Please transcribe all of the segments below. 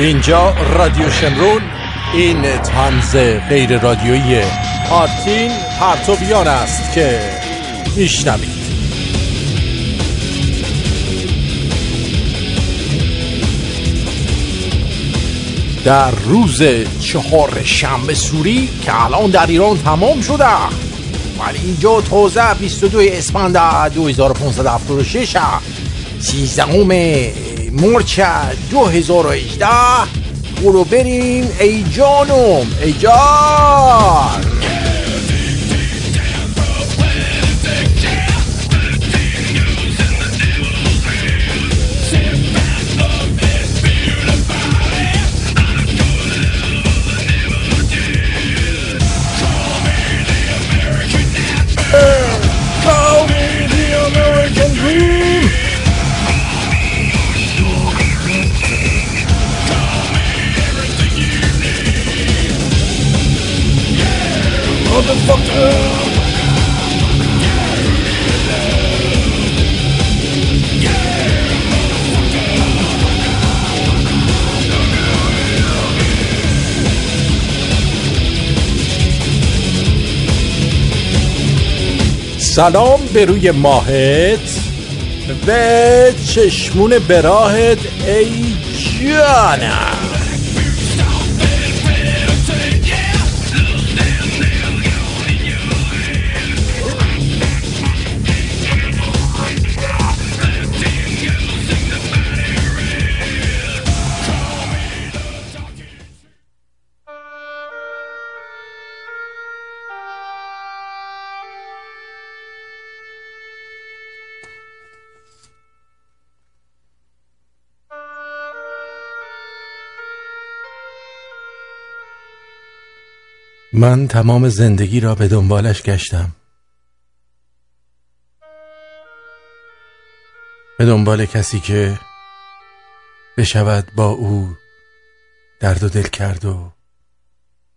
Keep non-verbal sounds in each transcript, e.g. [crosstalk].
اینجا رادیو شمرون این تنز غیر رادیویی آرتین پرتوبیان است که میشنوید. در روز چهار شنبه سوری که الان در ایران تمام شده ولی اینجا تازه 22 اسفند 2576 13 مرچ 2018 برو بریم ای جانم ای جان. سلام به روی ماهت و چشمون براهت ای جانم. من تمام زندگی را به دنبالش گشتم. به دنبال کسی که بشود با او درد و دل کرد و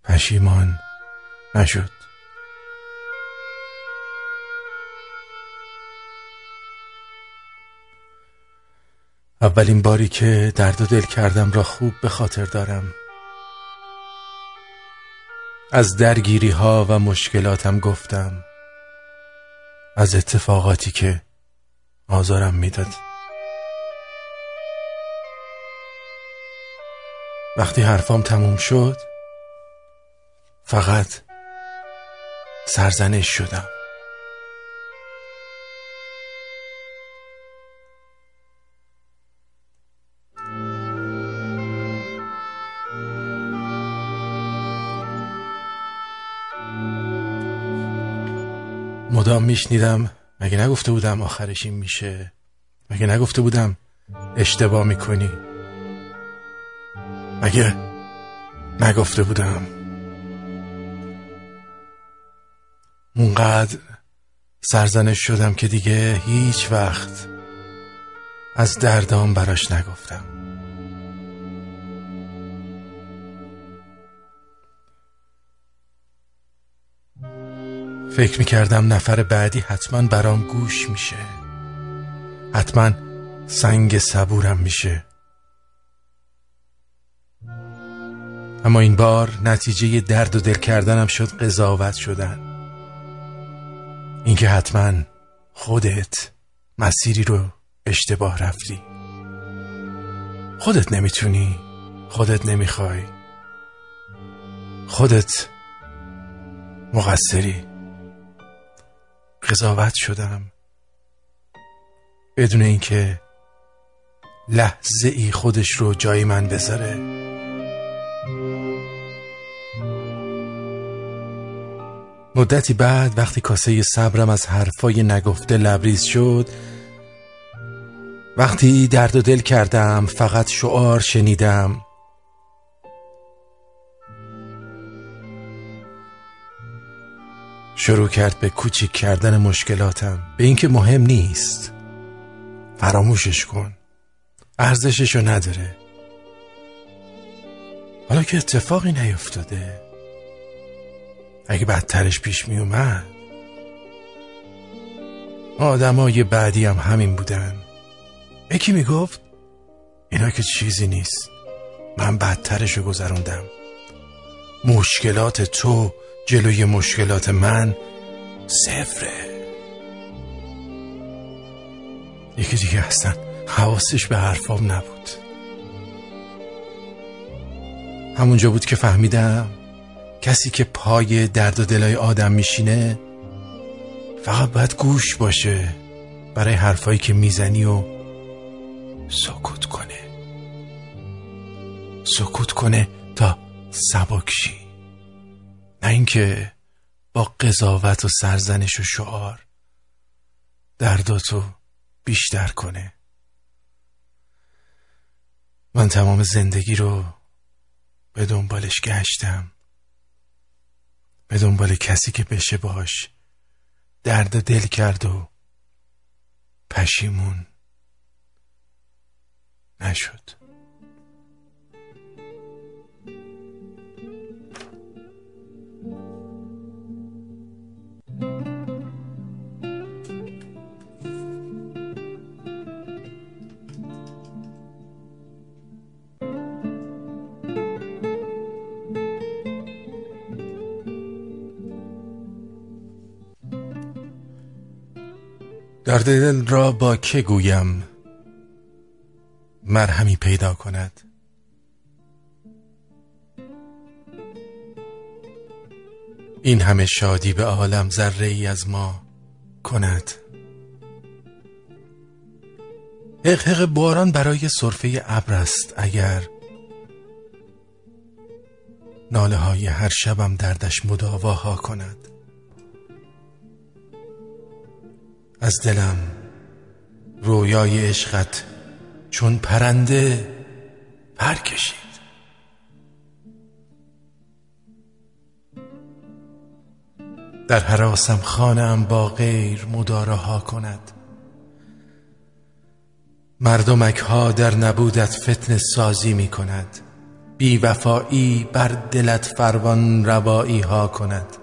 پشیمان نشد. اولین باری که درد و دل کردم را خوب به خاطر دارم. از درگیری ها و مشکلاتم گفتم. از اتفاقاتی که آزارم می‌داد. وقتی حرفام تموم شد فقط سرزنش شدم. مدام میشنیدم. مگه نگفته بودم آخرش این میشه؟ مگه نگفته بودم اشتباه می‌کنی؟ مگه نگفته بودم؟ اونقدر سرزنش شدم که دیگه هیچ وقت از دردام براش نگفتم. فکر می‌کردم نفر بعدی حتما برام گوش میشه. حتما سنگ صبورم میشه. اما این بار نتیجه درد و دل کردنم شد قضاوت شدن. اینکه حتما خودت مسیری رو اشتباه رفتی. خودت نمی‌تونی خودت نمی‌خوای. خودت مقصری. قضاوت شدم. بدون اینکه لحظه ای خودش رو جای من بذاره. مدتی بعد وقتی کاسه صبرم از حرفای نگفته لبریز شد وقتی درد و دل کردم فقط شعار شنیدم. شروع کرد به کوچیک کردن مشکلاتم. به اینکه مهم نیست. فراموشش کن. ارزششو نداره. حالا که اتفاقی نیفتاده. اگه بدترش پیش می اومد. آدمای بعدی هم همین بودن. یکی می‌گفت اینا که چیزی نیست. من بدترشو گذروندم. مشکلات تو جلوی مشکلات من صفره. یکی دیگه هستن حواسش به حرفام نبود. همونجا بود که فهمیدم کسی که پای درد و دلای آدم میشینه فقط باید گوش باشه برای حرفایی که می‌زنی و سکوت کنه. سکوت کنه تا سبکشی نه اینکه با قضاوت و سرزنش و شعار درداتو بیشتر کنه. من تمام زندگی رو به دنبالش گشتم. به دنبال کسی که بشه باش درد دل کرد و پشیمون نشد. درد دل را با که گویم مرهمی پیدا کند؟ این همه شادی به عالم ذره ای از ما کند. حقحق باران برای صرفه ابر است اگر ناله های هر شبم دردش مداواها کند. از دلم رویای عشقت چون پرنده پر کشید. در حراسم خانم با غیر مدارها کند. مردمک ها در نبودت فتن سازی می کند. بی وفایی بر دلت فروان روایی ها کند.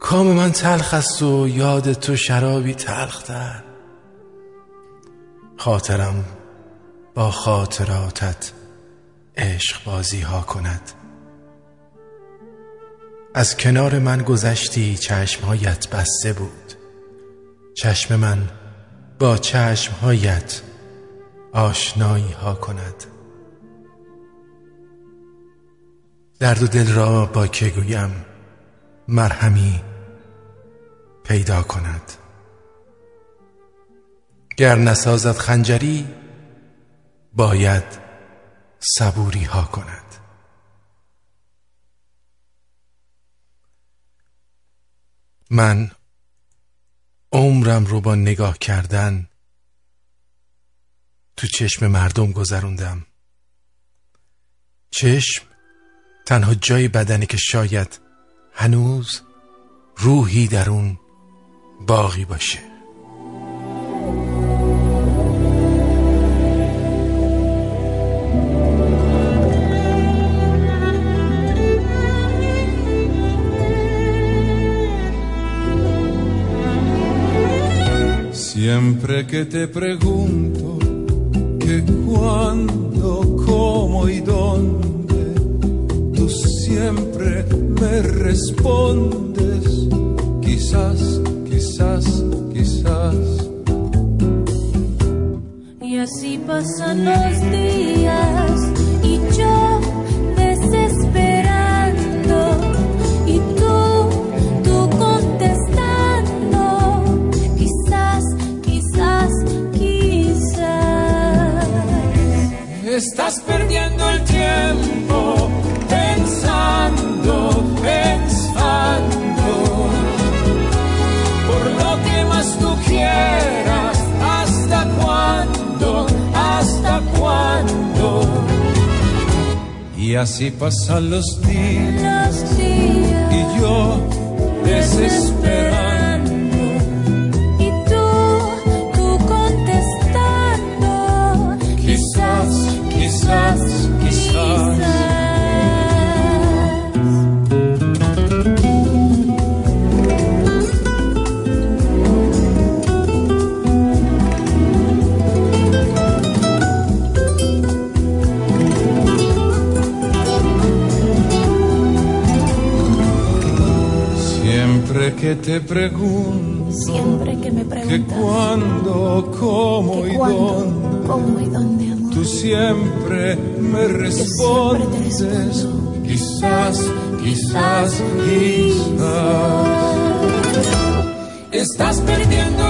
کام من تلخ است و یاد تو شرابی تلختر خاطرم با خاطراتت عشق بازی ها کند. از کنار من گذشتی چشمهایت بسته بود. چشم من با چشمهایت آشنایی ها کند. درد و دل را با که گویم مرهمی پیدا کند. گر نسازد خنجری باید صبوری ها کند. من عمرم رو با نگاه کردن تو چشم مردم گذروندم. چشم تنها جای بدنی که شاید هنوز روحی در اون باقی باشه Siempre que te pregunto que cuándo, cómo y dónde, tú siempre me respondes, quizás, quizás, quizás. Y así pasan los días y yo desesperando y tú, tú contestando, quizás, quizás, quizás. Estás perdiendo el tiempo ¿Hasta cuándo? Y así pasan los días Los días y yo desesperando. y tú, tú contestando, Quizás, quizás, quizás. Que te pregunto Siempre que me que preguntas cuándo, cómo que y cuándo, dónde, cómo y dónde, amor. tú siempre me siempre respondes. respondo. Quizás, quizás, quizás. Estás perdiendo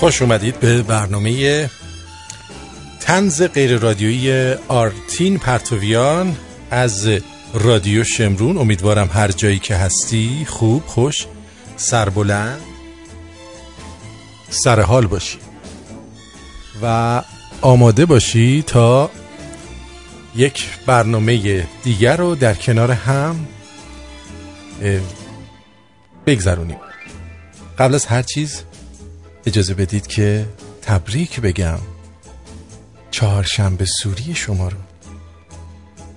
خوش اومدید به برنامه تنز غیر رادیویی آرتین پرتویان از رادیو شمرون. امیدوارم هر جایی که هستی خوب خوش سربلند سر حال باشی و آماده باشی تا یک برنامه دیگر رو در کنار هم بگذرونیم. قبل از هر چیز اجازه بدید که تبریک بگم چهارشنبه سوری شما رو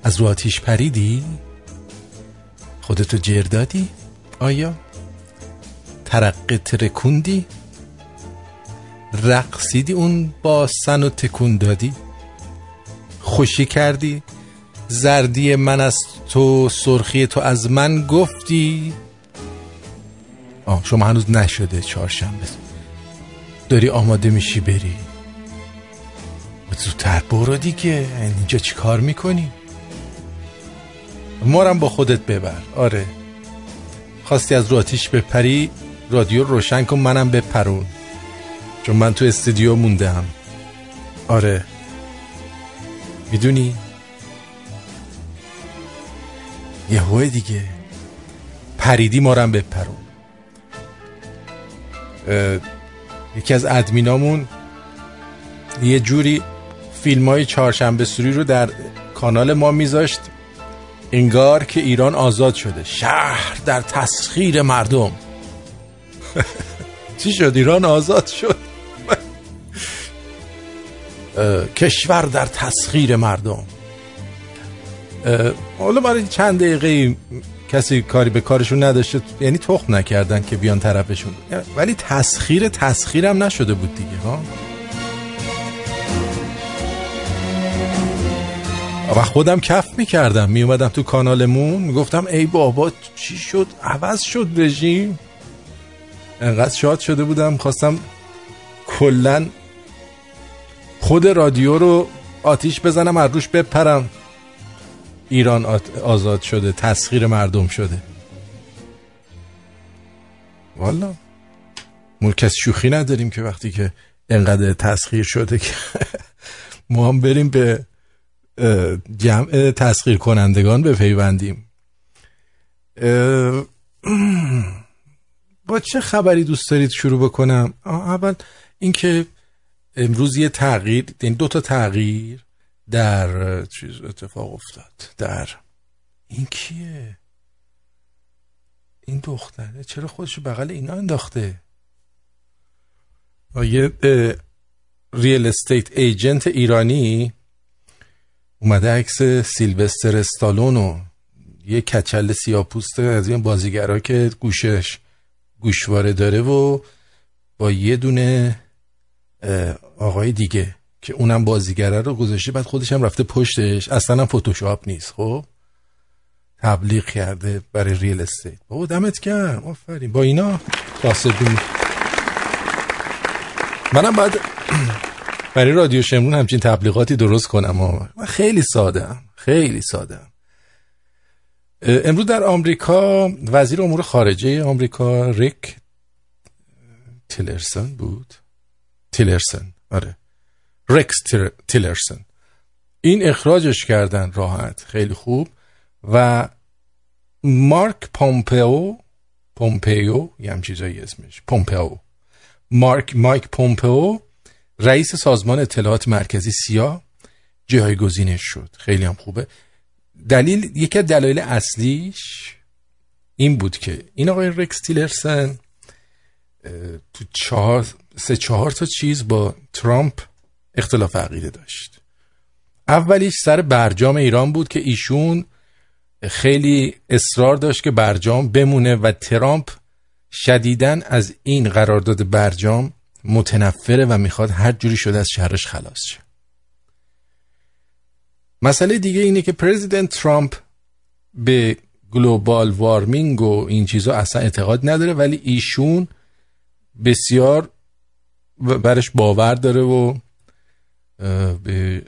از رو آتیش پریدی؟ خودتو جر دادی؟ آیا؟ ترقه ترکوندی؟ رقصیدی اون باسن و تکون دادی؟ خوشی کردی؟ زردی من از تو سرخی تو از من گفتی؟ آه شما هنوز نشده چهارشنبه داری آماده میشی بری؟ زودتر برو دیگه. اینجا چی کار می‌کنی؟ مارم با خودت ببر. آره. خواستی از رو آتیش بپری؟ رادیو روشن کن منم بپرون. چون من تو استودیو موندم. آره. می‌دونی؟ یه هوه دیگه. پریدی مارم بپرون. اه، یکی از ادمینامون یه جوری فیلم های چهارشنبه سوری رو در کانال ما میذاشت. انگار که ایران آزاد شده. شهر در تسخیر مردم. [laughs] چی شد؟ ایران آزاد شد؟ [laughs] کشور در تسخیر مردم. حالا برای چند دقیقه کسی کاری به کارشون نداشته یعنی تخم نکردن که بیان طرفشون. ولی تسخیر تسخیرم نشده بود دیگه ها. و خودم کف می‌کردم. میومدم تو کانالمون می‌گفتم ای بابا چی شد؟ عوض شد رژیم. انقدر شاد شده بودم خواستم کلا خود رادیو رو آتیش بزنم از روش بپرم. ایران آزاد شده تسخیر مردم شده. والا ما کسی شوخی نداریم که وقتی که انقدر تسخیر شده که [laughs] ما هم بریم به جمع تسخیر کنندگان بپیوندیم. [clears throat] با چه خبری دوست دارید شروع بکنم؟ اول اینکه امروز یه تغییر این دو تا تغییر. در چیز اتفاق افتاد. در. این کیه؟ این دختره. چرا خودشو بغل اینا انداخته؟ آه، یه ریل استیت ایجنت ایرانی اومده عکس سیلوستر استالون و یه کچل سیاپوسته از این بازیگرها که گوشش گوشواره داره و با یه دونه آقای دیگه. که اونم بازیگره رو گذاشته بعد خودش هم رفته پشتش. اصلا هم فتوشاپ نیست خب؟ تبلیغ کرده برای ریل استیت. بابا دمت گرم آفرین. با اینا؟ کاسبی منم بعد [clears throat] برای رادیو شمرون همچین تبلیغاتی درست کنم خیلی ساده خیلی ساده امروز در آمریکا وزیر امور خارجه آمریکا ریک تیلرسون بود. تیلرسون آره. رکس تیلرسون این اخراجش کردن راحت خیلی خوب. و مارک پومپئو پومپئو یه هم چیزایی اسمش. پومپئو. مارک مایک پومپئو رئیس سازمان اطلاعات مرکزی سیا جایگزینش شد. خیلی هم خوبه. دلیل یکی از دلایل اصلیش این بود که این آقای رکس تیلرسن تو چهار سه چهار تا چیز با ترامپ اختلاف عقیده داشت. اولیش سر برجام ایران بود که ایشون خیلی اصرار داشت که برجام بمونه و ترامپ شدیدن از این قرارداد برجام متنفره و می‌خواد هر جوری شده از شهرش خلاص شه. مسئله دیگه اینه که پرزیدنت ترامپ به گلوبال وارمینگ و این چیزا اصلا اعتقاد نداره ولی ایشون بسیار برش باور داره و به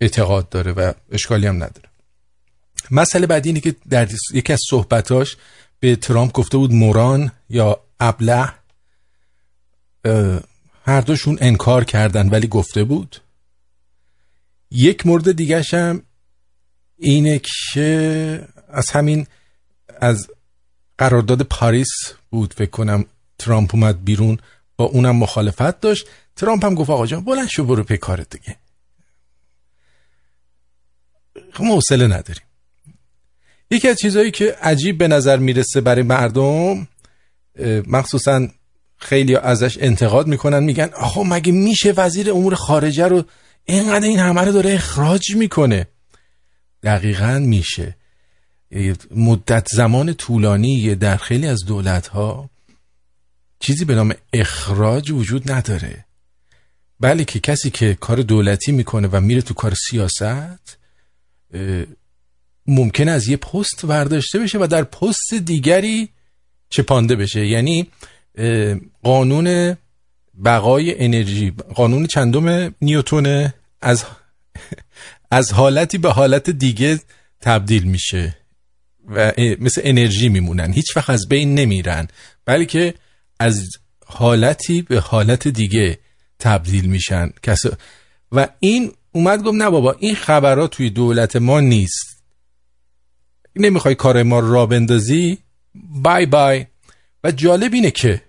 اعتقاد داره و اشکالی هم نداره. مسئله بعدی اینه که در یکی از صحبتاش به ترامپ گفته بود موران یا ابله هر دوشون انکار کردن ولی گفته بود. یک مورد دیگه هم اینه که از همین از قرارداد پاریس بود فکر کنم ترامپ اومد بیرون. با اونم مخالفت داشت. ترامپ هم گفت آقا جان بلند شو برو پی کارت دیگه. خب ما حوصله نداریم. یکی از چیزهایی که عجیب به نظر می‌رسه برای مردم مخصوصا خیلی ازش انتقاد می‌کنن میگن آخه مگه میشه وزیر امور خارجه رو اینقدر این همه رو داره اخراج می‌کنه؟ دقیقا میشه. مدت زمان طولانی در خیلی از دولت ها چیزی به نام اخراج وجود نداره. بله که کسی که کار دولتی می‌کنه و میره تو کار سیاست ممکن از یه پست برداشته بشه و در پست دیگری چپانده بشه. یعنی قانون بقای انرژی قانون چندم نیوتون از از حالتی به حالت دیگه تبدیل میشه و مثل انرژی میمونن. هیچ وقت از بین نمیرن. بلکه از حالتی به حالت دیگه تبدیل میشن. کس و این اومد گفت نه بابا این خبرات توی دولت ما نیست. نمی‌خوای کار ما را بندازی؟ بای بای. و جالب اینه که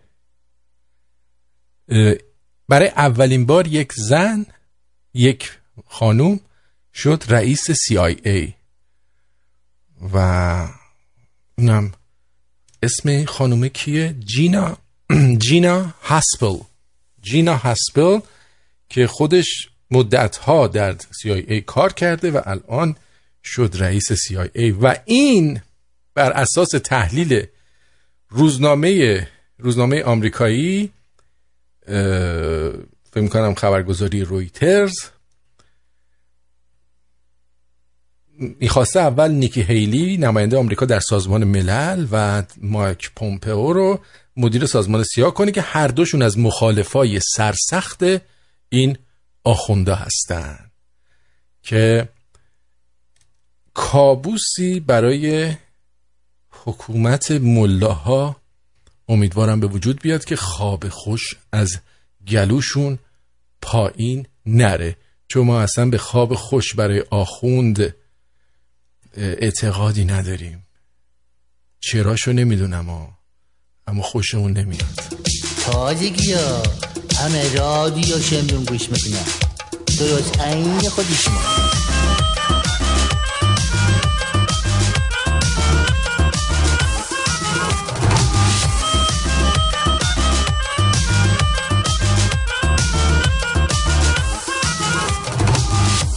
برای اولین بار یک زن یک خانوم شد رئیس CIA و اونم اسم خانومه کیه؟ جینا. جینا هاسپل جینا هاسپل که خودش مدتها در CIA کار کرده و الان شد رئیس CIA و این بر اساس تحلیل روزنامه روزنامه آمریکایی فکر کنم خبرگزاری رویترز می‌خواسته اول نیکی هیلی نماینده آمریکا در سازمان ملل و مایک پومپئو رو مدیر سازمان سیاه کنه که هر دوشون از مخالفای سرسخت این آخونده هستن. که کابوسی برای حکومت ملاها امیدوارم به وجود بیاد که خواب خوش از گلوشون پایین نره. چون ما اصلا به خواب خوش برای آخوند اعتقادی نداریم. چراشو نمی‌دونم ها اما خوشمون نمیاد. تازگی ها همه رادیو شمرون گوش می‌کنن. درست عین خودشون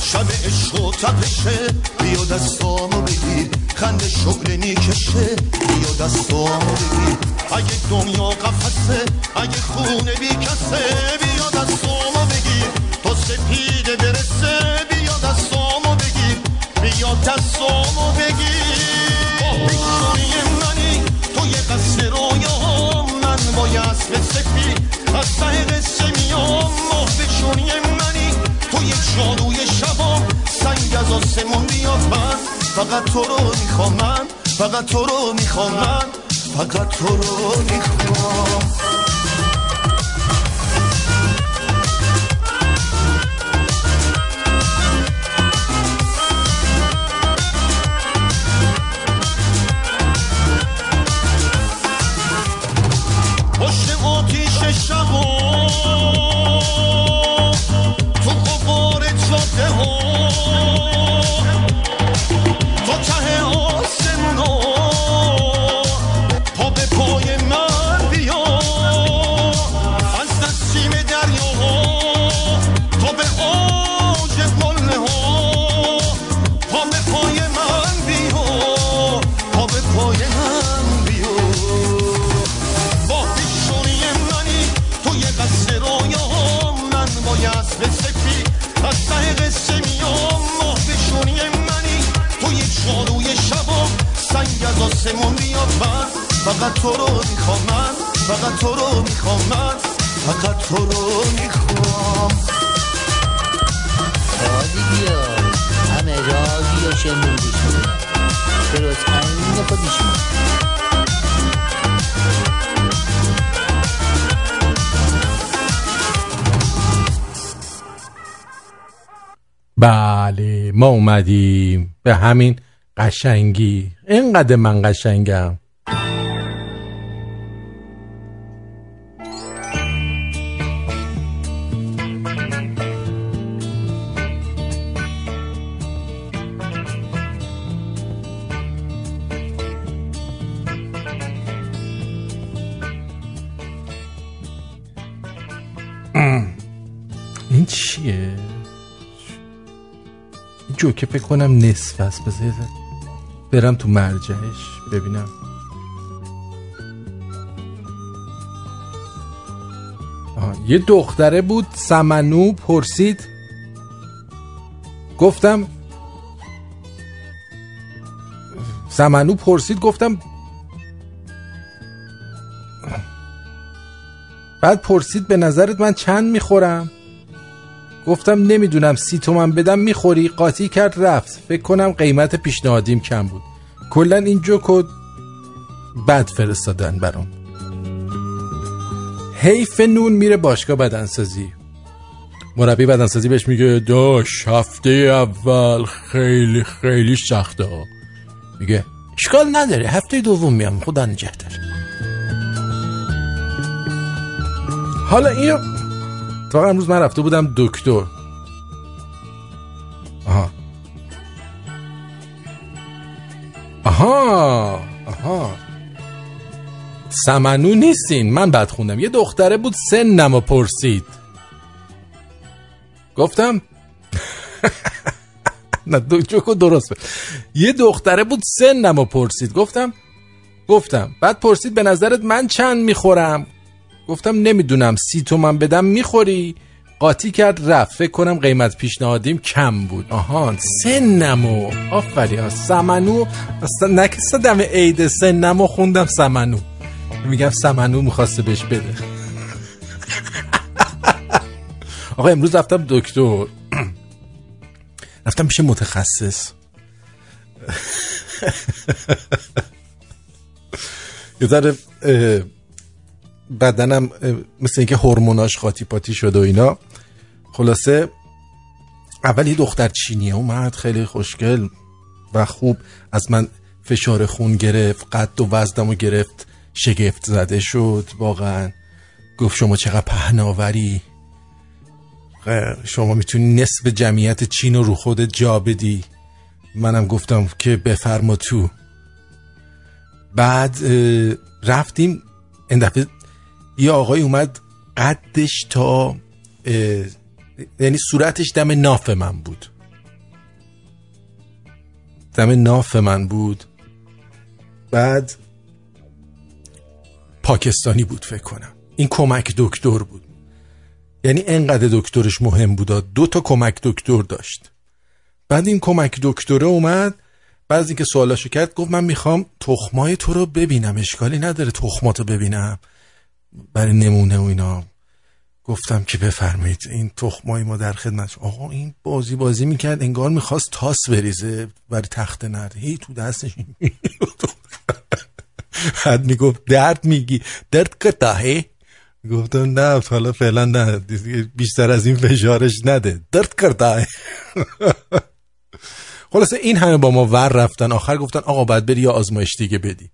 شب عشق و تپشه بیا دستامو بگیر. خنده شغل نیکشه. بیا دستامو بگیر اگه دنیا قفسه اگه خونه بی کسه بیا دستامو بگیر تا سپیده برسه بیا دستامو بگیر بیا دستامو بگیر آهوی منی تو یه قصه رویا من با یه اصل سفید از ته قصه میام. ماه منی آسمون بیاد من فقط تو رو می‌خوام من فقط تو رو می‌خوام من فقط تو رو می‌خوام. ما اومدیم به همین قشنگی. اینقدر من قشنگم. جوکه فکر کنم نصف است. بذار برم تو مرجعش ببینم. آها، یه دختره بود سمنو پرسید. گفتم سمنو پرسید گفتم بعد پرسید به نظرت من چند می‌خورم؟ گفتم نمی‌دونم سی تومن بدم می‌خوری قاطی کرد رفت. فکر کنم قیمت پیشنهادیم کم بود. کلا این جوکو بد فرستادن برام. حیف نون میره باشگاه بدنسازی. مربی بدنسازی بهش میگه داش هفته اول خیلی خیلی سخته. میگه اشکال نداره هفته دوم میام خدا نگهدار. حالا اینو تا امروز من رفته بودم دکتر. آها. آها آها. سمنو نیستین من بد خوندم یه دختره بود سنمو پرسید. گفتم [laughs] نه جوکو درست بود. یه دختره بود سنمو پرسید. گفتم گفتم بعد پرسید به نظرت من چند می‌خورم؟ گفتم نمی‌دونم سی تومن بدم می‌خوری؟ قاطی کرد رفت. فکر کنم قیمت پیشنهادیم کم بود. آهان سنمو. آفرین. ها. سمنو. اصلا نکسته دم عید سنمو خوندم سمنو. میگم سمنو می‌خواسته بهش بده. [laughs] آقا امروز رفتم دکتر. [clears throat] رفتم پیش متخصص. [laughs] یه بدنم مثل اینکه هورموناش قاطی پاتی شده و اینا. خلاصه اول دختر چینیه اومد خیلی خوشگل و خوب. از من فشار خون گرفت قد و وزنمو گرفت شگفت زده شد واقعا. گفت شما چقدر پهناوری. شما می‌تونی نصف جمعیت چین رو رو خودت جا بدی. منم گفتم که بفرما تو. بعد رفتیم این دفعه یه آقای اومد قدش تا یعنی صورتش دم ناف من بود. دم ناف من بود. بعد پاکستانی بود فکر کنم. این کمک دکتر بود. یعنی انقدر دکترش مهم بود دو تا کمک دکتر داشت. بعد این کمک دکتره اومد بعد اینکه سوالاشو کرد گفت من می‌خوام تخمای تو رو ببینم اشکالی نداره تخماتو ببینم. برای نمونه و اینا. گفتم که بفرمایید این تخمای ما در خدمت آقا این بازی بازی می‌کرد انگار می‌خواست تاس بریزه برای تخت نرد. هی تو دستش بعد می‌گفت درد میگی. درد کتاهی گفتم نه حالا فعلا نه. بیشتر از این فشارش نده. درد کرده خلاصه این همه با ما ور رفتن. آخر گفتن آقا بعد بری یا آزمایش دیگه بدی.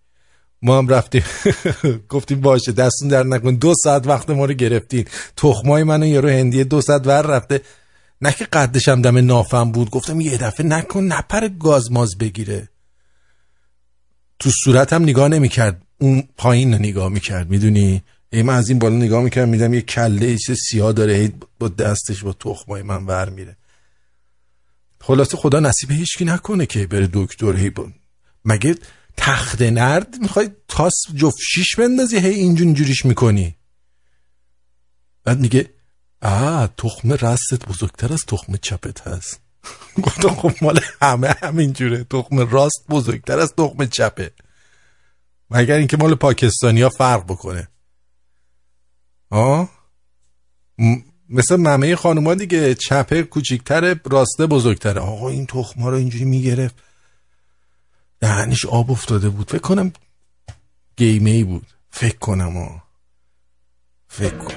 ما هم رفتیم. [laughs] گفتیم باشه دستون در نکن دو ساعت وقت ما رو گرفتین. تخمای منو یارو هندیه دو ساعت ور رفته. نه که قدشم دم نافم بود. گفتم یه دفعه نکن نپر گاز ماز بگیره. تو صورتم نگاه نمی‌کرد. اون پایین رو نگاه می‌کرد می‌دونی؟ ای من از این بالا نگاه می‌کردم میدم یه کله ایچه سیاه داره هی با دستش با تخمای من ور میره. خلاصه خدا نصیب هیچکی نکنه که بره دکتر هی. مگه تخت نرد می‌خوای تاس جفت شیش بندازی هی اینجور اینجوریش می‌کنی. بعد میگه آه تخم رستت بزرگتر از تخم چپت هست. [laughs] گفتم خب مال همه همینجوره. تخم راست بزرگتر از تخم چپه. مگر اینکه مال پاکستانی ها فرق بکنه. آه م- مثل ممه خانوما دیگه چپه کوچیکتره راسته بزرگتره. آقا این تخما رو اینجوری می‌گرفت. دهنش آب افتاده بود. فکر کنم گیمه بود. فکر کنم آه. فکر کنم.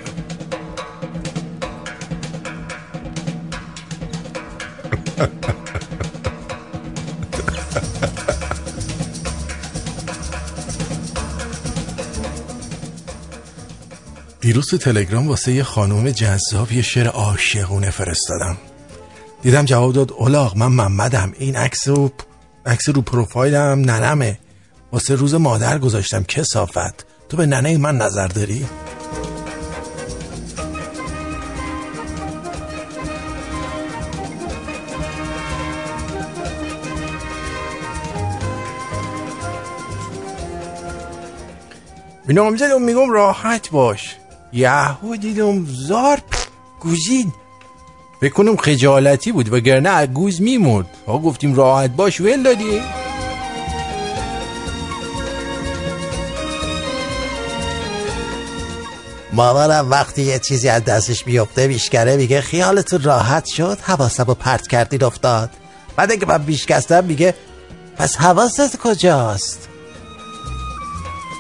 دیروز تو تلگرام واسه یه خانوم جذاب یه شعر عاشقونه فرستادم. دیدم جواب داد اولاغ من محمدم. این عکس رو عکس رو پروفایلم ننمه. واسه روز مادر گذاشتم. کسافت. تو به ننه من نظر داری؟ به نامزدم میگم راحت باش. یهو دیدم زار گوزید فکر کنم خجالتی بود وگرنه گوز میمرد. ها گفتیم راحت باش ول دادی. مامانم وقتی یه چیزی از دستش بیفته بیشکره میگه خیالتون راحت شد حواسم رو پرت کردین افتاد. بعد اگه من بیشکستم میگه پس حواست کجاست؟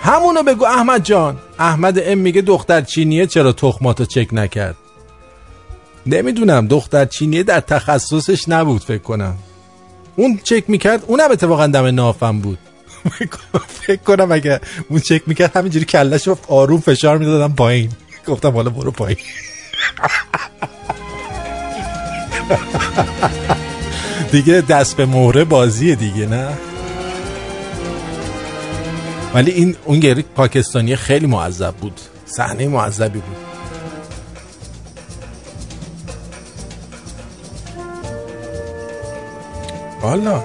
همونو بگو احمد جان. احمد ام میگه دختر چینیه چرا تخماتو چک نکرد؟ نمی‌دونم دختر چینیه در تخصصش نبود فکر کنم. اون چک می‌کرد اونم اتفاقا دم نافم بود. [laughs] فکر کنم اگه اون چک می‌کرد همینجوری کلش رو آروم فشار می‌دادم پایین. گفتم حالا برو پایین. [laughs] دیگه دست به مهره بازیه دیگه نه؟ ولی این اون گری پاکستانی خیلی معذب بود. صحنه معذبی بود. والا.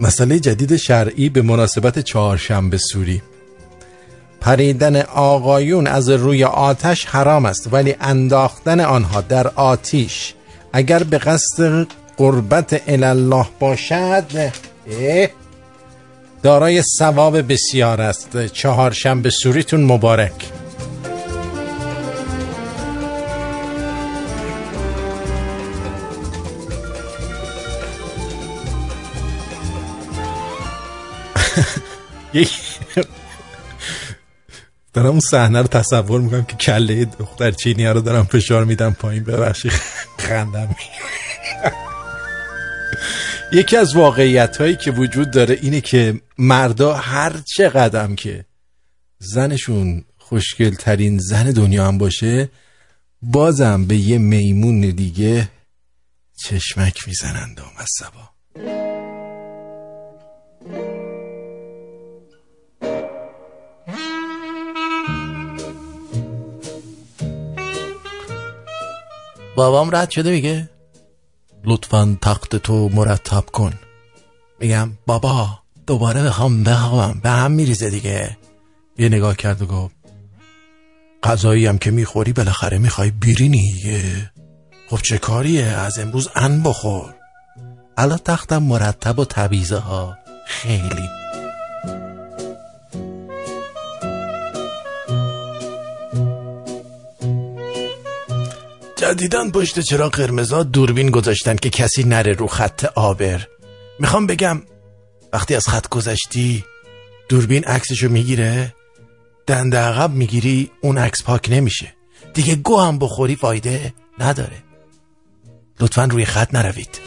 مسئله جدید شرعی به مناسبت چهارشنبه سوری. پریدن آقایون از روی آتش حرام است ولی انداختن آنها در آتیش. اگر به قصد قربت الله باشد دارای ثواب بسیار است. چهارشنبه سوریتون مبارک. دارم اون صحنه رو تصور می‌کنم که کله دختر چینی رو دارم فشار میدم پایین ببخشید خندم. یکی از واقعیت هایی که وجود داره اینه که مردا هر چه قدم که زنشون خوشگل ترین زن دنیا هم باشه بازم به یه میمون دیگه چشمک می‌زنند و مصبا بابام رد شده میگه؟ لطفا تخت تو مرتب کن. میگم بابا دوباره بخوام بخوام به هم میریزه دیگه. یه نگاه کرد و گفت غذایی هم که می‌خوری بالاخره می‌خوای بیرینی خب چه کاریه؟ از امروز ان بخور. الان تختم مرتب و تبیزه ها. خیلی. جدیدن پشت چرا قرمزا دوربین گذاشتن که کسی نره رو خط آبر. می‌خوام بگم وقتی از خط گذشتی دوربین عکسشو می‌گیره دنده عقب می‌گیری اون عکس پاک نمیشه. دیگه گو هم بخوری فایده نداره. لطفا روی خط نروید.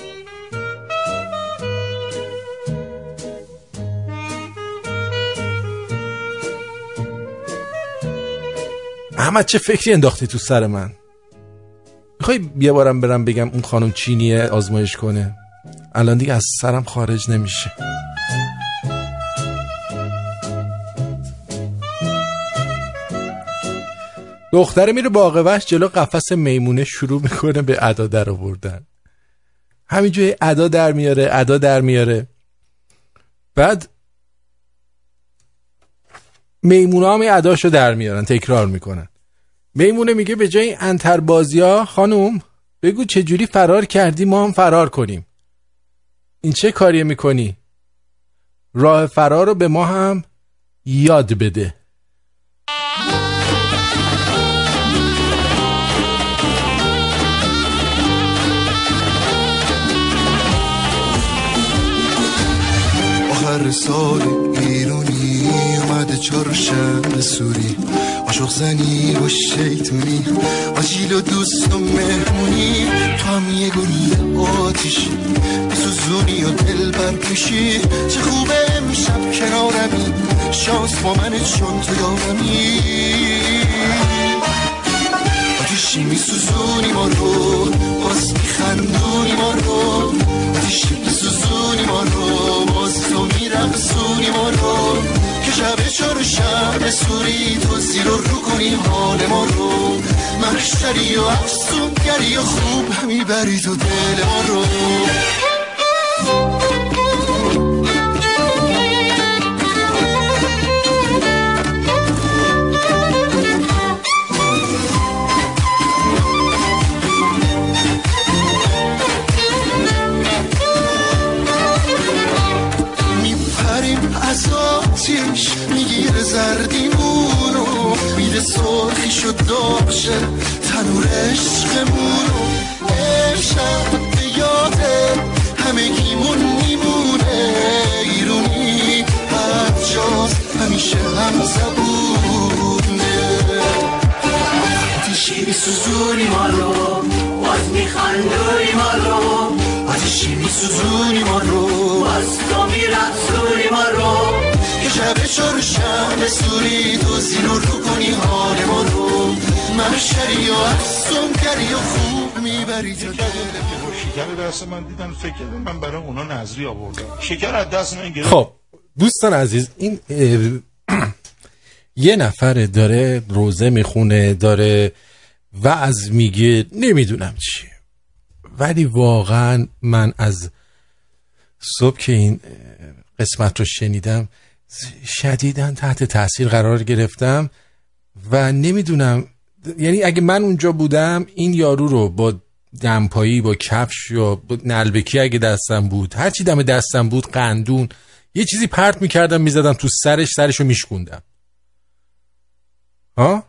احمد چه فکری انداختی تو سر من؟ می‌خوای یه بارم برم بگم اون خانم چینیه آزمایش کنه؟ الان دیگه از سرم خارج نمیشه. دختره میره باغ وحش جلو قفس میمونه شروع می‌کنه به ادا در آوردن. همینجوری ادا در میاره ادا در میاره. بعد میمونه هم اداشو در میارن تکرار می‌کنن. میمونه میگه به جای این انتربازی ها خانوم بگو چجوری فرار کردی ما هم فرار کنیم. این چه کاریه می‌کنی؟ راه فرار رو به ما هم یاد بده. آخر سال ایرونی اومده چهارشنبه سوری. عاشق زنی و شیطونی آجیل و دوست و مهمونی. تو هم یه گل آتیشی. بسوزونی و دل برکشی. چه خوبه امشب کنارمی. شانس با منه چون تو یارمی آتیشی میسوزونی ما رو. باز میخندونی ما رو. آتیشی شب چار شب سوری تو زیر و رو کنی حال ما رو. محشری و افسونگری و خوب می‌بری تو دل ما رو. می‌گیره زردیمونو میده سرخیش و داغشه تنور عشقمونو امشب به یاده همگیمون میمونه. ایرونی هر همیشه هم زبونه. آتیشی میسوزونی ما رو باز میخندونی ما رو. آتیشی میسوزونی ما رو. باز تو میرقصونی ما رو. که شب چار شب سوری تو زیر و رو کنی حال ما رو. محشری و افسونگری و خوب می‌بری. شکر دست من دیدن فکر کردم من برای اونا نظری آوردم. شکر از دست من گرفت. خب دوستان عزیز این [clears throat] یه نفر داره روزه می‌خونه داره وعظ میگه نمی‌دونم چیه. ولی واقعا من از صبح که این قسمت رو شنیدم شدیدا تحت تاثیر قرار گرفتم و نمی‌دونم یعنی اگه من اونجا بودم این یارو رو با دمپایی با کفش یا با نلبکی اگه دستم بود هر چی دم دستم بود قندون یه چیزی پرت می‌کردم می‌زدم تو سرش سرشو میشکوندم. ها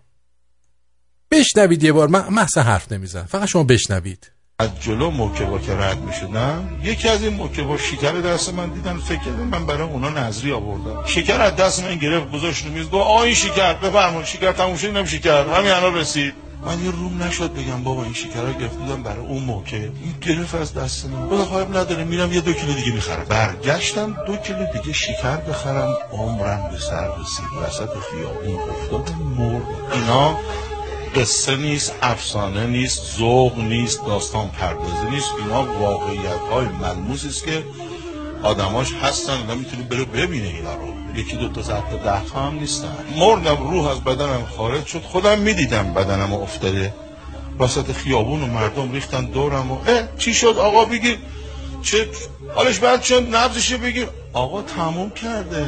بشنوید یه بار من محصه حرف نمیزن فقط شما بشنوید. از جلو موکبا که رد می شدم یکی از این موکبا شکر دست من دیدن فکر کردم من برای اونا نظری آوردم. شکر از دست من گرفت گذاشت رو میز گفت آ این شکر بفرمایید شکر تموم شد شکر. همین الان رسید. من یه روم نشد بگم بابا این شکر رو گرفت بودم برای اون موکب این گرفت از دست من. بابا خواهب نداره میرم یه دو کیلو دیگه می‌خرم. برگشتم دو کیلو دیگه شکر بخرم عمرم به سر رسید وسط خیابون افتادم مرد. اینا قصه نیست افسانه نیست ذوق نیست داستان پردازی نیست. اینا واقعیت های ملموس است که آدماش هستن آدم می‌تونه بره ببینه اینا رو. یکی دو تا تا ده تا هم نیستن. مردم روح از بدنم خارج شد. خودم می‌دیدم بدنم افتاده. وسط خیابون و مردم ریختن دورم و اه چی شد؟ آقا بگیر. چه؟ حالش بعد شد. نبزش بگیر. آقا تموم کرده.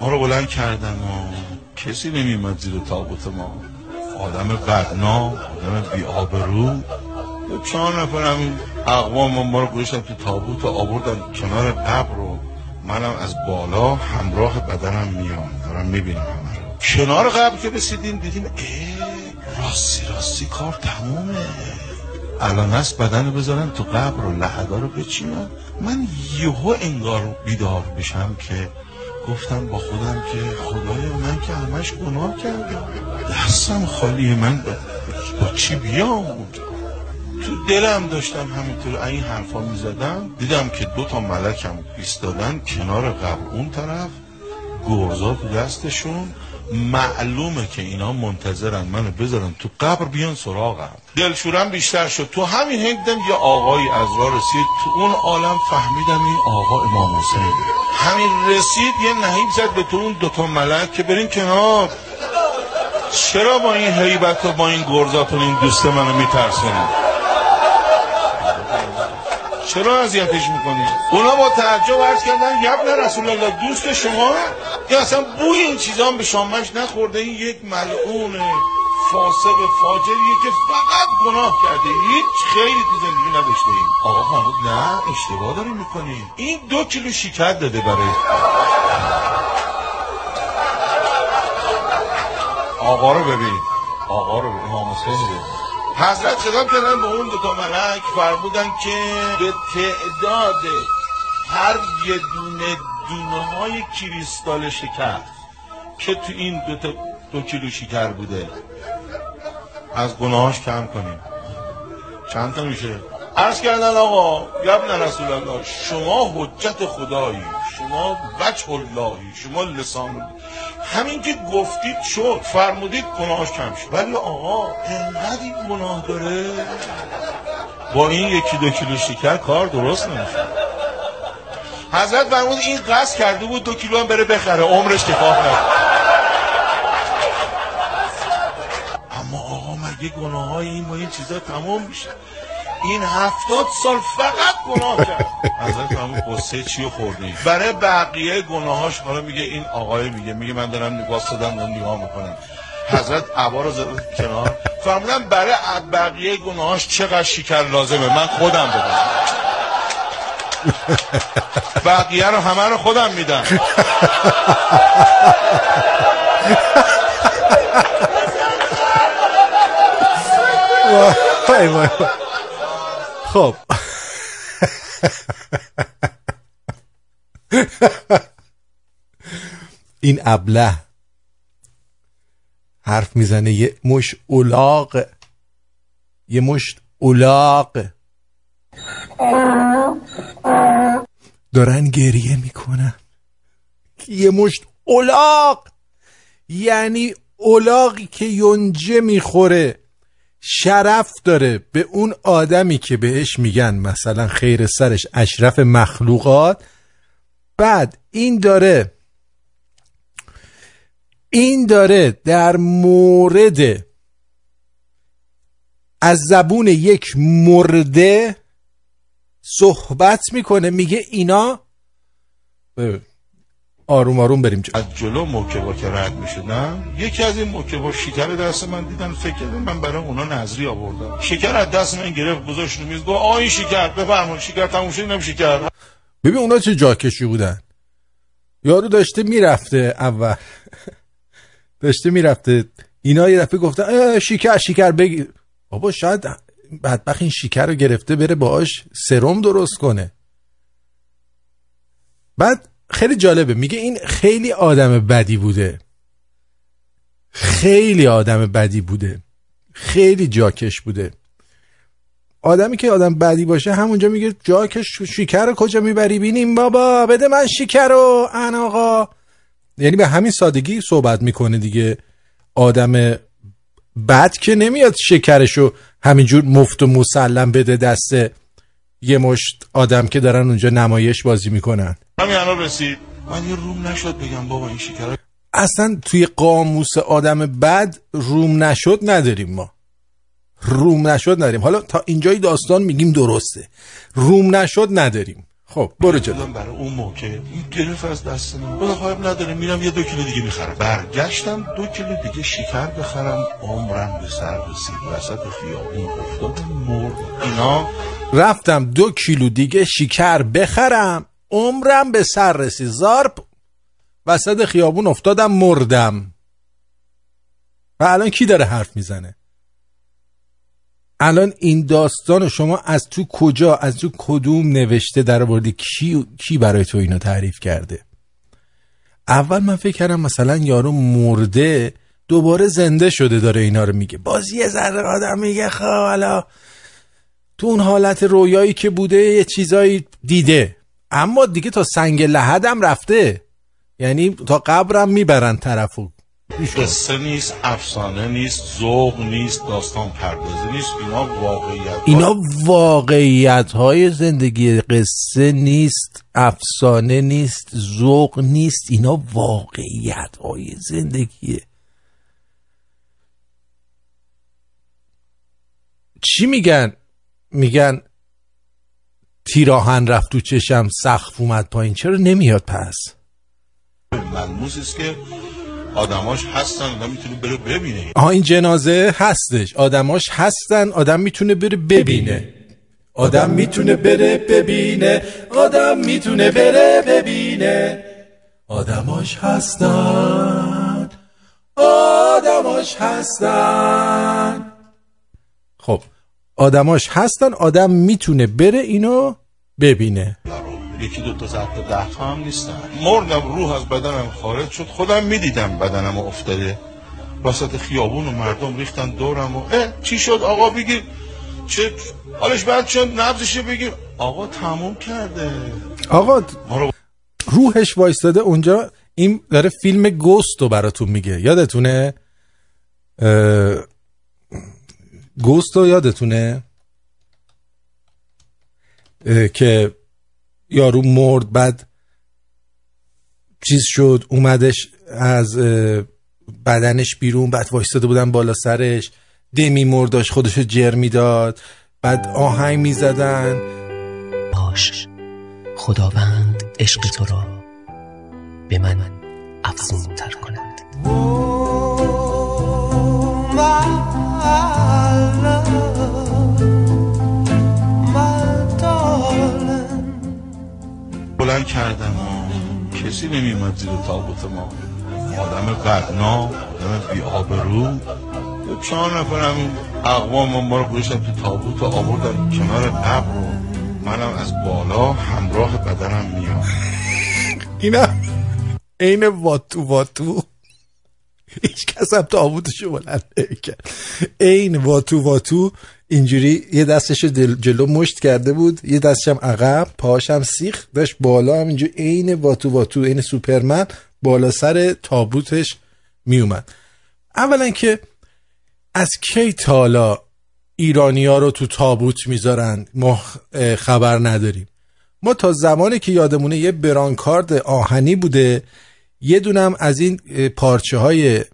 ما رو بلند کردن و کسی نمیمد زیر تابوت ما. آدم بدنام آدم بی آبرو. دو چهار نفر اقوام ما رو گذاشتن تو تابوت و آوردن کنار قبر رو منم از بالا همراه بدنم میام. دارم می‌بینم همه رو. کنار قبر که رسیدیم دیدیم اه راستی راستی کار تمومه. الان هست بدن بذارن تو قبر و لحدا رو بچینن. من یهو انگار بیدار بشم که گفتم با خودم که خدای من که همش گناه کردم دستم خالیه من با, با چی بیام تو دلم داشتم همینطور. این حرفا می‌زدم دیدم که دو تا ملکم ایستادن کنار قبر اون طرف. گرزا تو دستشون. معلومه که اینا منتظرن منو بذارن تو قبر بیان سراغم. دلشورم بیشتر شد. تو همین هنگدم یه آقایی از راه رسید. تو اون عالم فهمیدم این آقا امام حسین. همین رسید یه نهیب زد به تو اون دوتا ملک که برین کنار. چرا با این حیبت و با این گرزاتون این دوست منو میترسونید چرا اذیتش می‌کنی؟ اونا با تعجب عرض کردن یبن رسول الله دوست شما؟ یا اصلا بوی این چیزا به شامش نخورده؟ این یک ملعون فاسق فاجریه که فقط گناه کرده. هیچ خیلی تو زندگی نداشته ایم. آقا محمود نه اشتباه داری می‌کنی این دو کیلو شکر داده برای. آقا رو ببین. آقا رو ببین. حسین رو ببین. حضرت خطاب کردن به اون دوتا ملک فرمودن که به تعداد هر یه دونه دونه های کریستال شکر که تو این دو, تا دو کیلو شکر بوده از گناهاش کم کنیم. چند تا میشه؟ عرض کردن آقا یبن رسول الله شما حجت خدایی. شما وجه اللهی شما لسان. همین که گفتید شد فرمودید گناهاش کم شد ولی آقا انقدر این گناه داره. با این یکی دو کیلو شکر کار درست نمیشه. حضرت فرمود این قصد کرده بود دو کیلو هم بره بخره. عمرش کفاف نکرد. اما آقا مگه گناه های این با این چیزا تمام میشه؟ این هفتاد سال فقط گناه کرد. حضرت فرمود قصه چی خوردی؟ برای بقیه گناهاش حالا میگه این آقای میگه میگه من دارم نگاه دادم دارم نگاه می‌کنم. حضرت عبا رو زد کنار. فرمودن برای بقیه گناهاش چقدر شکر لازمه؟ من خودم بدم. بقیه رو همه رو خودم میدم. وای وای وای. خب. این ابله حرف می‌زنه یه مش اولاق یه مشت اولاق دارن گریه می‌کنن. یه مشت اولاق یعنی اولاقی که یونجه می‌خوره. شرف داره به اون آدمی که بهش میگن مثلا خیر سرش اشرف مخلوقات. بعد این داره این داره در مورد از زبون یک مرده صحبت می‌کنه میگه اینا آروم آروم بریم جلو. از جلو موکبا که رد می‌شدن یکی از این موکبا شکر دست من دیدن فکر کردم من برای اونا نظری آوردم. شکر از دست من گرفت گذاشت رو میز گفت آ این شکر بفرمایید شکر تموم شد اینم شکر. ببین اونا چه جاکشی بودن. یارو داشته می‌رفته اول. داشته می‌رفته. اینا یه دفعه گفتن شکر شکر بگیر بابا شاید بدبخت این شکر رو گرفته بره باهاش سرم درست کنه. بعد خیلی جالبه. میگه این خیلی آدم بدی بوده. خیلی آدم بدی بوده. خیلی جاکش بوده. آدمی که آدم بدی باشه همونجا میگه جاکش شکر رو کجا می‌بری؟ بینیم بابا بده من شکر رو ان آقا. یعنی به همین سادگی صحبت می‌کنه دیگه. آدم بد که نمیاد شکرشو همینجور مفت و مسلم بده دست یه مشت آدم که دارن اونجا نمایش بازی می‌کنن. همین الان رسید. من یه روم نشد بگم بابا این شکر. اصلا توی قاموس آدم بد روم نشد نداریم ما. روم نشد نداریم. حالا تا اینجای داستان میگیم درسته. روم نشد نداریم. خب برو جلو. برای اون موقع این گرفت از دست من. خدا خواهب نداره میرم یه دو کیلو دیگه می‌خرم. برگشتم دو کیلو دیگه شکر بخرم عمرم به سر رسید. وسط خیابون افتادم مرد. اینا؟ رفتم دو کیلو دیگه شکر بخرم عمرم به سر رسید. زارپ وسط خیابون افتادم مردم. و الان کی داره حرف می‌زنه؟ الان این داستان شما از تو کجا از تو کدوم نوشته در آوردی؟ کی کی برای تو اینو تعریف کرده؟ اول من فکر کردم مثلا یارو مرده دوباره زنده شده داره اینا رو میگه. باز یه ذره آدم میگه خب حالا تو اون حالت رویایی که بوده یه چیزایی دیده. اما دیگه تا سنگ لحدم رفته. یعنی تا قبرم می‌برن طرفو. قصه نیست افسانه نیست ذوق نیست داستان پردازی نیست. اینا واقعیت اینا واقعیت های زندگی قصه نیست افسانه نیست ذوق نیست. اینا واقعیت های زندگیه چی میگن؟ میگن تیراهن رفت تو چشم سقف اومد پایین. چرا نمیاد پس؟ ملموس است که آدماش هستن آدم می‌تونه بره ببینه. آها این جنازه هستش. آدماش هستن آدم می‌تونه بره ببینه. آدم می‌تونه بره ببینه. آدم می‌تونه بره ببینه. آدماش هستن. آدماش هستن. خب آدماش هستن آدم می‌تونه بره اینو ببینه. یکی دو تا ضرب ده تا هم نیستن. مردم روح از بدنم خارج شد. خودم می‌دیدم بدنم افتاده. وسط خیابون و مردم ریختن دورم و اه چی شد؟ آقا بگیر. چه؟ حالش بد شد. نبزشه بگیر. آقا تموم کرده. آقا روحش وایستاده اونجا. این داره فیلم گوست رو براتون میگه. یادتونه؟ اه، گوست رو یادتونه؟ اه، که یارو مرد بعد چیز شد اومدش از بدنش بیرون بعد وایستاده بودن بالا سرش دمی مرداش خودشو جر می‌داد بعد آهنگ می‌زدن. باش خداوند عشق تو را به من افزون تر کند. کردم. و کسی نمیومد زیر تابوت ما. آدم بدنام آدم بی آبرو چهار نفرم اقوام ما رو گذاشتن تو تابوت و آوردن کنار قبر و منم از بالا همراه بدنم میام. اینا عین واتو واتو. هیچ کس هم تابوتشو بلند نمی‌کرد. عین واتو واتو اینجوری یه دستشو دل- جلو مشت کرده بود یه دستش هم عقب پاهاش هم سیخ داشت بالا هم اینجوری عین واتو واتو عین سوپرمن بالا سر تابوتش میومد. اولا که از کی تالا ایرانی ها رو تو تابوت می‌ذارن؟ ما خبر نداریم. ما تا زمانی که یادمونه یه برانکارد آهنی بوده یه دونم از این پارچه های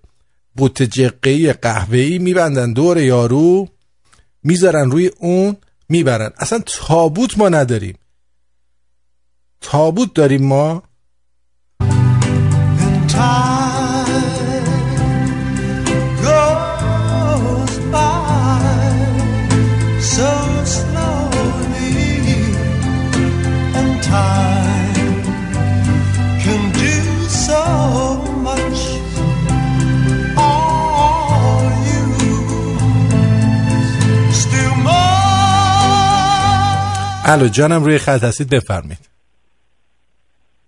بوت جقهی قهوه‌ای میبندن. دور یارو می‌ذارن روی اون می‌برن. اصلا تابوت ما نداریم. تابوت داریم ما. الو جانم روی خط هستید بفرمید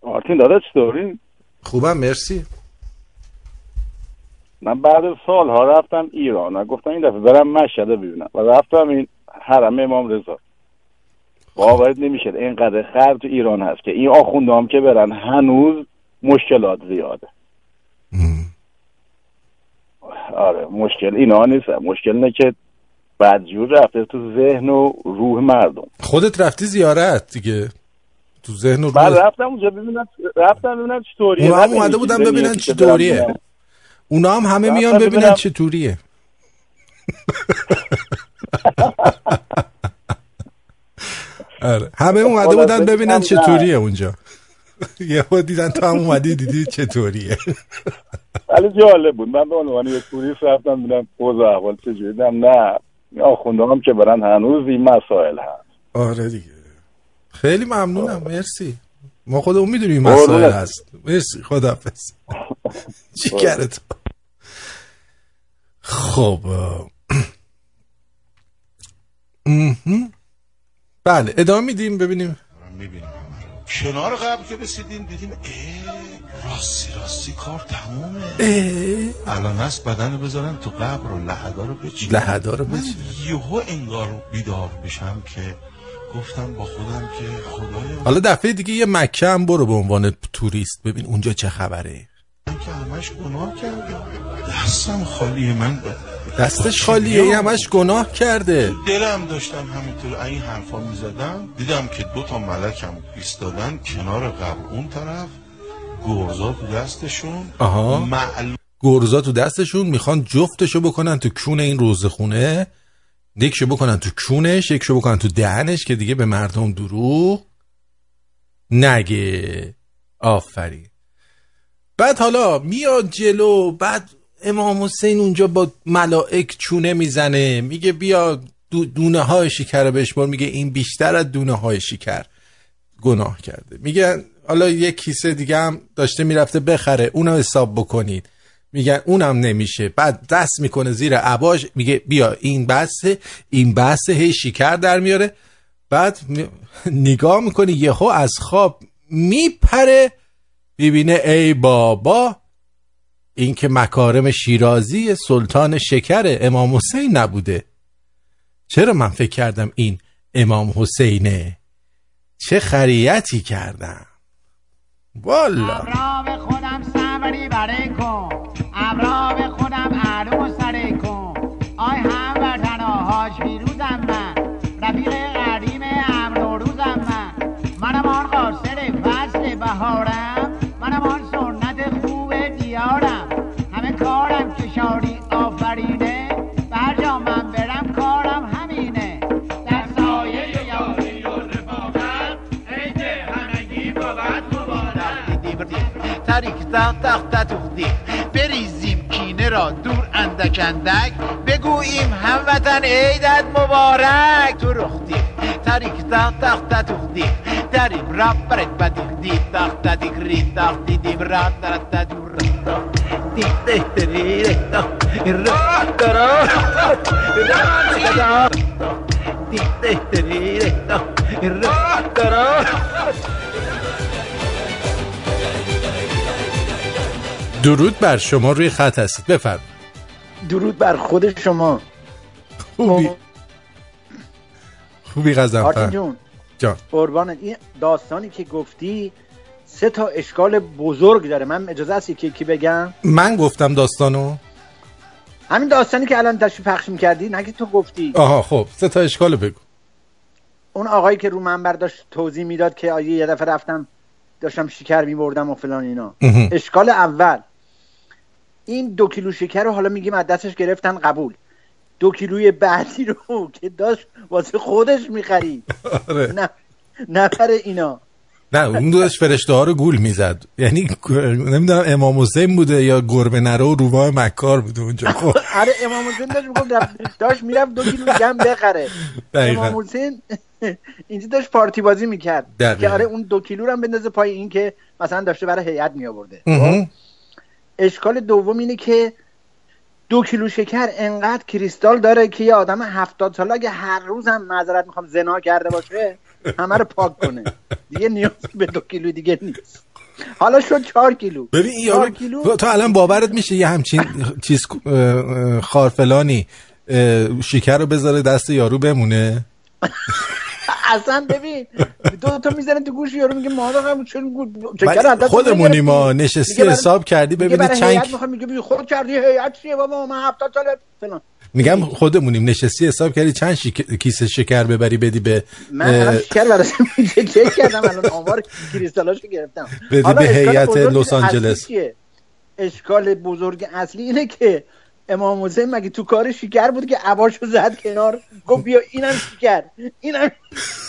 آرتین داده چطوری؟ خوبم مرسی. من بعد از سالها رفتم ایران. و گفتم این دفعه برم مشهد ببینم. و رفتم این حرم امام رضا. باورت نمیشه اینقدر خر تو ایران هست که این آخونده هم که برن هنوز مشکلات زیاده. آره مشکل اینا نیست. مشکل اینه که بدجور رفته تو ذهن و روح مردم. خودت رفتی زیارت دیگه. تو ذهن و من روح رفتم اونجا ببینم رفتم ببینم چطوریه اونا هم اومده بودن ببینن چطوریه. اونا هم همه میان ببینن. چطوریه [laughs] آره. همه اومده بودن ببینن. چطوریه اونجا. [laughs] یهو دیدن تو هم اومدی دیدی چطوریه ولی جالب بود. من به عنوان یک توریست رفتم ببینم اوضاع احوال چجوری دیدم نه. آخونده هم که برن هنوز این مسائل هست. آره دیگه. خیلی ممنونم مرسی. ما خودمون می‌دونیم قربونت. مسائل هست. مرسی خدافز چی کرده تو خب بله ادامه میدیم ببینیم. می‌بینیم. کنار قبل که رسیدیم دیدیم اه. راستی راستی کار تمومه. الان هست بدن بذارن تو قبر و لحدا رو بچین. لحدا رو من بچین. یهو انگار بیدار بشم که گفتم با خودم که خدایا حالا دفعه دیگه یه مکه هم برو به عنوان توریست. ببین اونجا چه خبره. من که همش گناه کردم. دستم خالیه من دستش خالیه این همش گناه کرده. دلم داشتم همینطور این حرفا می‌زدم. دیدم که دو تا ملکم ایستادن کنار قبر. اون طرف گرزا تو دستشون. آها. معلوم گرزا تو دستشون می‌خوان جفتشو بکنن تو کون این روزخونه یکشو بکنن تو کونش یکشو بکنن تو دهنش که دیگه به مردم دروغ نگه. آفرین. بعد حالا میاد جلو بعد امام حسین اونجا با ملائک چونه می‌زنه میگه بیا دو- دونه های شکر رو بشمار میگه این بیشتر از دونه های شکر گناه کرده. میگن حالا یک کیسه دیگه هم داشته می‌رفته بخره اونو حساب بکنید. میگن اونم نمیشه. بعد دست می‌کنه زیر عباش میگه بیا این بسه این بسه هی شکر در میاره. بعد نگاه می‌کنی یهو از خواب میپره ببینه ای بابا این که مکارم شیرازی سلطان شکر امام حسین نبوده. چرا من فکر کردم این امام حسینه؟ چه خریتی کردم؟ والا. ابرا خودم سوری بره کن. ابرا به خودم علو و سره کن. آی هم وطنا حاج پیروزم من. رفیق قدیم امر و روزم من. منم آن قاصد فصل بهارم تاریک تخت تختی بریزیم کینه را دور اندک اندک. بگوییم هموطن عیدت مبارک. تو رختی. تاریک تخت تخت تختی داریم رب برد بدیق دی تخت دیگری تخت. دیم را درد دور دی دی دی دی را درا دی دی دی دی درا درود بر شما روی خط هستید. بفرم درود بر خود شما. خوبی؟ خوبی غزنفر جون جان. قربانت این داستانی که گفتی سه تا اشکال بزرگ داره. من اجازه هست که کی بگم؟ من گفتم داستانو. همین داستانی که الان داشتی پخش می‌کردی نگه تو گفتی. آها خب سه تا اشکالو بگو. اون آقایی که رو منبر داشت توضیح می‌داد که آیه یه دفعه رفتم داشتم شکر میبردم و فلان اینا. اشکال اول این دو کیلو شکر رو حالا میگیم از دستش گرفتن قبول. دو کیلوی بعدی رو [laughs] که داشت واسه خودش می‌خرید. آره. نه برای اینا. نه اون داشت فرشته ها رو گول می‌زد. یعنی نمی‌دونم امام حسین بوده یا گربه نره و روباه مکار بوده اونجا. [laughs] خب. آره امام حسین داشت می‌گفت رفت- داشت می‌رفت دو کیلو گم بخره. امام حسین [laughs] اینجا داشت پارتی بازی می‌کرد. که آره اون دو کیلو رو هم بندازه پای این که مثلا داشته برای هیئت می آورده. اشکال دوم اینه که دو کیلو شکر انقدر کریستال داره که یه آدم هفتاد ساله اگه هر روز هم معذرت می‌خوام زنا کرده باشه همه رو پاک کنه. دیگه نیاز به دو کیلو دیگه نیست. حالا شد چهار کیلو. ببین یارو کیلو. تو الان باورت میشه یه همچین چیز خارفلانی شکر رو بذاره دست یارو بمونه؟ [laughs] اصلا ببین دو تا می‌زنه تو گوش یارو میگه مادر هم چون خودمونی. ما نشستی حساب کردی ببینی می‌خوام میگه خود کردی هیئت چیه بابا من هفتاد ساله فلان میگم خودمونیم نشستی حساب کردی چند شک... کیسه شکر ببری بدی به من شکر براش چک [laughs] کردم الان آمار کریستالاشو گرفتم بدی به هیئت لس آنجلس. اشکال بزرگ اصلی اینه که امام حسین مگه تو کار شکر بود که عباشو زد کنار؟ گفت بیا اینم شکر اینم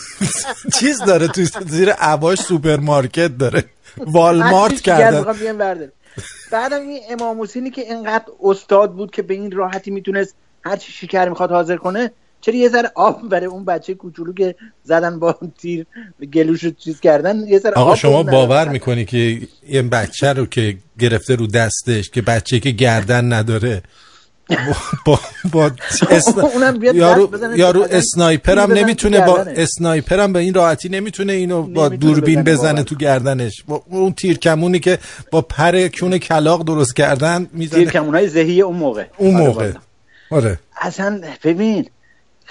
[laughs] چیز داره تو زیر عباش سوپرمارکت داره. والمارت برداره. بعدم این امام حسینی که اینقدر استاد بود که به این راحتی می‌تونست هر چی شکر می‌خواد حاضر کنه چرا یه ذره آب برای اون بچه کوچولو که زدن با تیر گلوش رو چیز کردن یه ذره آقا آب شما باور. می‌کنی که این بچه رو که گرفته رو دستش که بچه که گردن نداره با, با [laughs] یارو, یارو تیر بزنه نمی‌تونه تو با گردنش. اسنایپرم به این راحتی نمی‌تونه اینو با دوربین بزنه،. تو گردنش با اون تیر کمونی که با پر کون کلاق درست کردن می‌زنه تیر کمونای زهی اون موقع اون آره موقع. آره اصلا ببین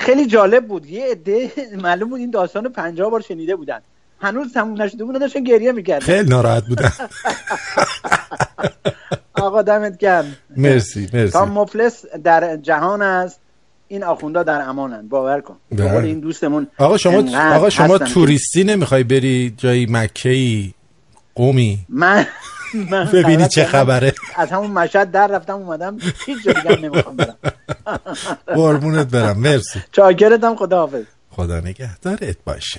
خیلی جالب بود. یه عده [laughs] معلوم بود این داستان 50 بار شنیده بودن. هنوز تموم نشده بود داشتن گریه می‌کردن. خیلی ناراحت بودن. [laughs] آقا دمت گرم. مرسی مرسی. تا مفلس در جهان است. این آخوندا در امانند باور کن. به بله. این دوستمون آقا شما آقا شما توریستی نمی‌خوای بری جایی مکه ای قومی؟ من من ببینی چه. خبره. از همون مشهد در رفتم اومدم هیچ جا دیگه نمی‌خوام برم. [laughs] قربونت برم مرسی. چاکرتم خداحافظ. خدا نگهدارت باشد.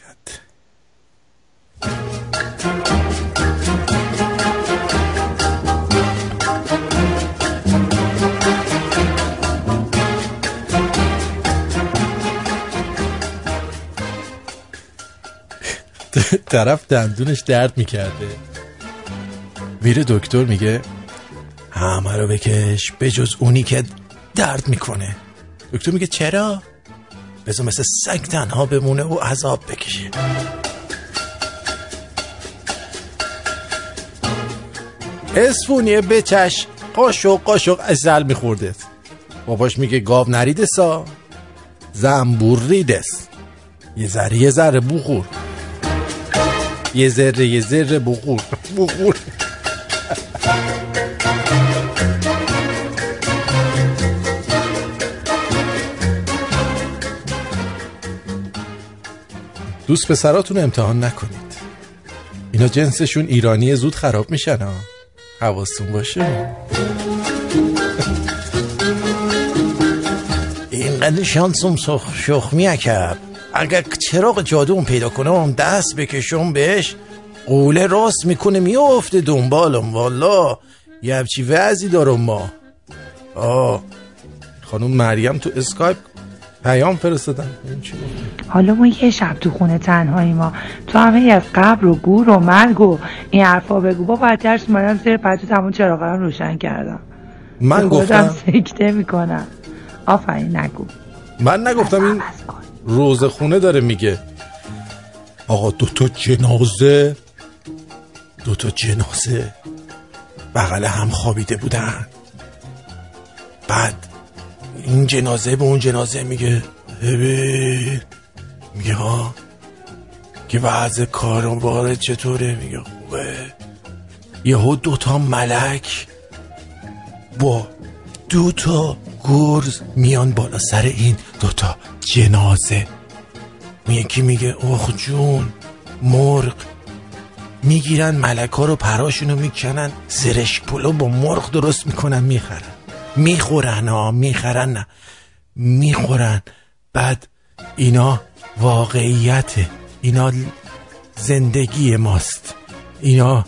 [laughs] طرف دندونش درد می‌کرده. میره دکتر میگه همه رو بکش بجز اونی که درد می‌کنه. دکتر میگه چرا؟ بذار مثل سگ تنها بمونه و عذاب بکشه. اسفونیه بچش قاشق قاشق ازل میخوردت باباش میگه گاو نریده سا زنبور ریدس یه ذره یه ذره بخور. یه ذره یه ذره بخور. بخور. دوست پسراتون امتحان نکنید. اینا جنسشون ایرانی زود خراب میشن ها حواستون باشه. اینقدر شانسم سخ شخمی کرد اگر چراغ جادوم پیدا کنم دست بکشم بهش قوله راست می‌کنه میافته دنبالم. والا یه همچی وضعی دارم ما. آه. خانم مریم تو اسکایپ پیام فرستادن این چی گفته؟ حالا ما یه شب تو خونه تنهایی ما تو همه ای از قبر و گور و مرگ و این حرفا بگو. با بدترش اومدم زیر پتو تمام چراغا رو روشن کردم. من گفتم سکته می‌کنم. آفرین نگو. من نگفتم این روز خونه داره میگه. آقا دوتا جنازه دوتا جنازه بغل هم خوابیده بودن. بعد این جنازه به اون جنازه میگه ببین. میگه ها که وضع کاروبار چطوره؟ میگه خوبه. یهو دوتا ملک با دو تا گرز میان بالا سر این دوتا جنازه. اون یکی میگه اوه جون مرغ. می‌گیرن ملک ها رو پراشونو می‌کنن زرش پلو با مرغ درست می‌کنن می‌خرن. می‌خورن ها می‌خرن نه. می‌خورن. بعد اینا واقعیته اینا زندگی ماست. اینا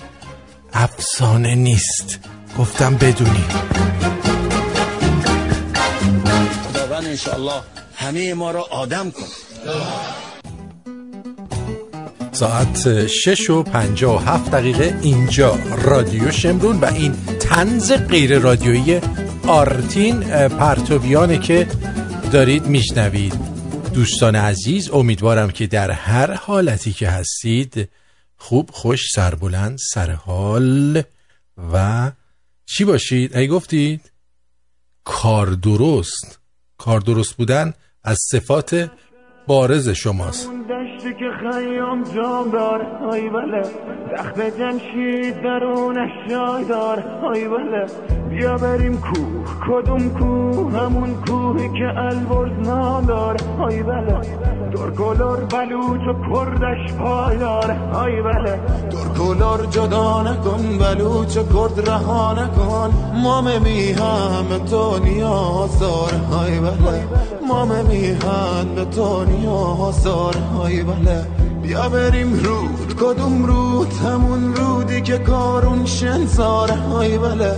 افسانه نیست. گفتم بدونی. خداوند انشاءالله همه ما را آدم کن. ساعت شش و پنجا و هفت دقیقه اینجا رادیو شمرون و این تنز غیر رادیویی آرتین پرتویانه که دارید میشنوید. دوستان عزیز امیدوارم که در هر حالتی که هستید خوب خوش سربلند سرحال و چی باشید؟ ای گفتید؟ کار درست. کار درست بودن از صفات بارز شماست. که خیام جام دار های بله تخت جمشید درونش جای دار های بله بیا بریم کوه کدوم کوه؟ همون کوهی که البرز نام دار های بله درکلار بلوچ و کردش پایدار های بله درکلار جدا نکن بلوچ و کرد رها نکن. مام میهم تو نیازار های بله مام به تو نیازار های بله. بیا بریم رود. کدوم رود؟ همون رودی که کارون شنزار های بله.